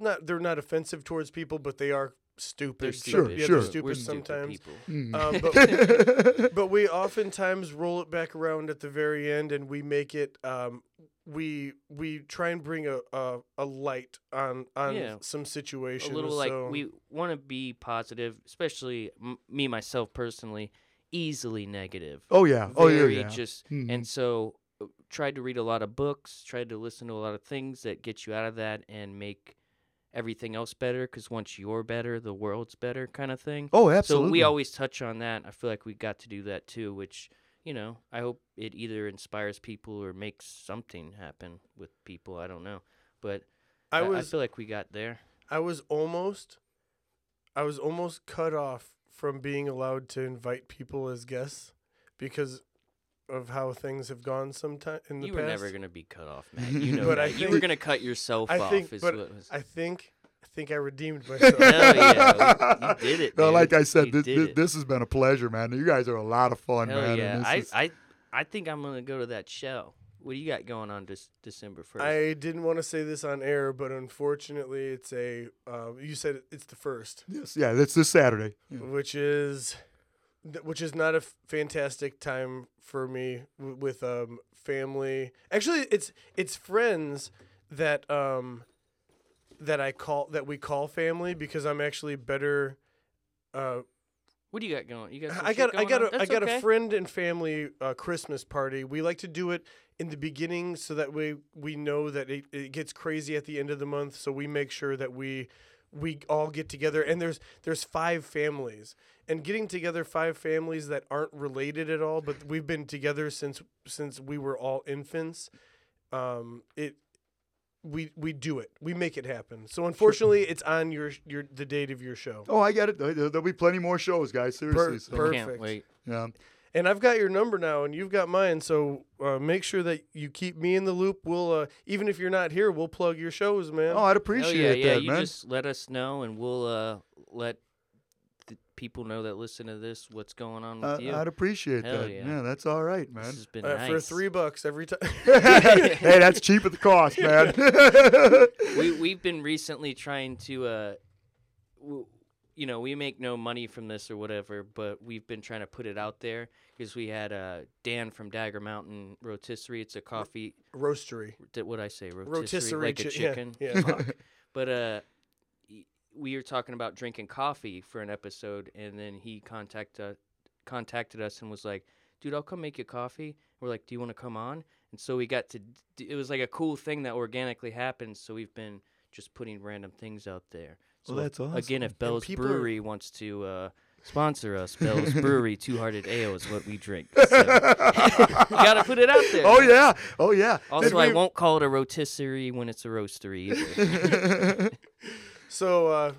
not they're not offensive towards people, but they are stupid. They're So- Sure, yeah, sure. they're stupid We're stupid sometimes. people. Mm. Um, but, but we oftentimes roll it back around at the very end, and we make it. Um, we we try and bring a a, a light on on Yeah. some situations. a situations. little like we want to be positive, especially m- me myself personally, easily negative. oh yeah. Oh yeah. Yeah. just Mhm. and so uh, tried to read a lot of books, tried to listen to a lot of things that get you out of that and make everything else better because once you're better, the world's better kind of thing. oh, absolutely. So we always touch on that. I feel like we got to do that too, which you know, I hope it either inspires people or makes something happen with people. I don't know, but I I, I feel like we got there. I was almost I was almost cut off from being allowed to invite people as guests because of how things have gone sometime in the past. You past. were never gonna be cut off, man. You know But that. I you were gonna cut yourself I off. think, is but what was. I think I think I redeemed myself. Hell yeah, you did it. No, dude. like I said, this, this, this has been a pleasure, man. You guys are a lot of fun, Hell man. yeah, this I, is- I I think I'm gonna go to that show what do you got going on this December first? I didn't want to say this on air, but unfortunately, it's a. Uh, you said it's the first, Yes, yeah, it's this Saturday. Yeah. which is, th- which is not a f- fantastic time for me w- with um family. Actually, it's it's friends that um that I call that we call family because I'm actually better. Uh, what do you got going? You got? I got I got on? a, I got okay. a friend and family uh, Christmas party. We like to do it in the beginning so that way we know that it, it gets crazy at the end of the month. So we make sure that we we all get together and there's there's five families and getting together five families that aren't related at all but we've been together since since we were all infants um it we we do it we make it happen so unfortunately it's on your your the date of your show Oh, I get it. There- There'll be plenty more shows, guys. Seriously. so, per- Can't perfect. wait. yeah. And I've got your number now, and you've got mine. So uh, make sure that you keep me in the loop. We'll, uh, even if you're not here, we'll plug your shows, man. Oh, I'd appreciate yeah, yeah. that, you man. just let us know, and we'll uh let the people know that listen to this what's going on with Uh, you. I'd appreciate Hell that. yeah. that's all right, man. this man. has been Uh, nice. For three bucks every time. hey, that's cheap at the cost, man. we we've been recently trying to uh w- you know we make no money from this or whatever but we've been trying to put it out there because we had uh dan from dagger mountain rotisserie. It's a coffee Roastery. what i say? Rotisserie, Rotisserie like a chi- yeah, chicken? yeah. Fuck. but uh we were talking about drinking coffee for an episode and then he contact, uh, contacted us and was like dude i'll come make you coffee. We're like do you want to come on? And so we got to d- it was like a cool thing that organically happened so we've been just putting random things out there so Well, that's again if bell's brewery wants to uh sponsor us bell's brewery two-hearted ale is what we drink so. gotta put it out there oh yeah, oh yeah. also i we- won't call it a rotisserie when it's a roastery either So, uh,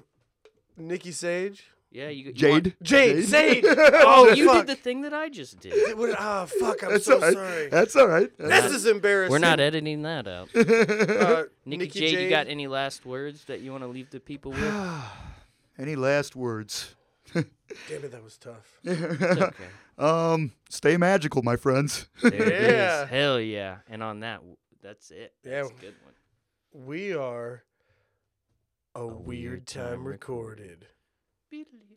Nicky Sage. Yeah you, you Jade. want- Jade, Sage. oh you fuck. did the thing that i just did What- Ah, fuck. I'm That's so all right. sorry. That's all right. This is embarrassing. we're not editing that out Uh, Nicky, Jade, you got any last words that you want to leave the people with? Any last words? Damn it, that was tough. It's okay. Um, stay magical, my friends. There it is. Yeah. Hell yeah. And on that, w- that's it. Yeah. That's a good one. We are a, weird weird, time time recorded. Recorded.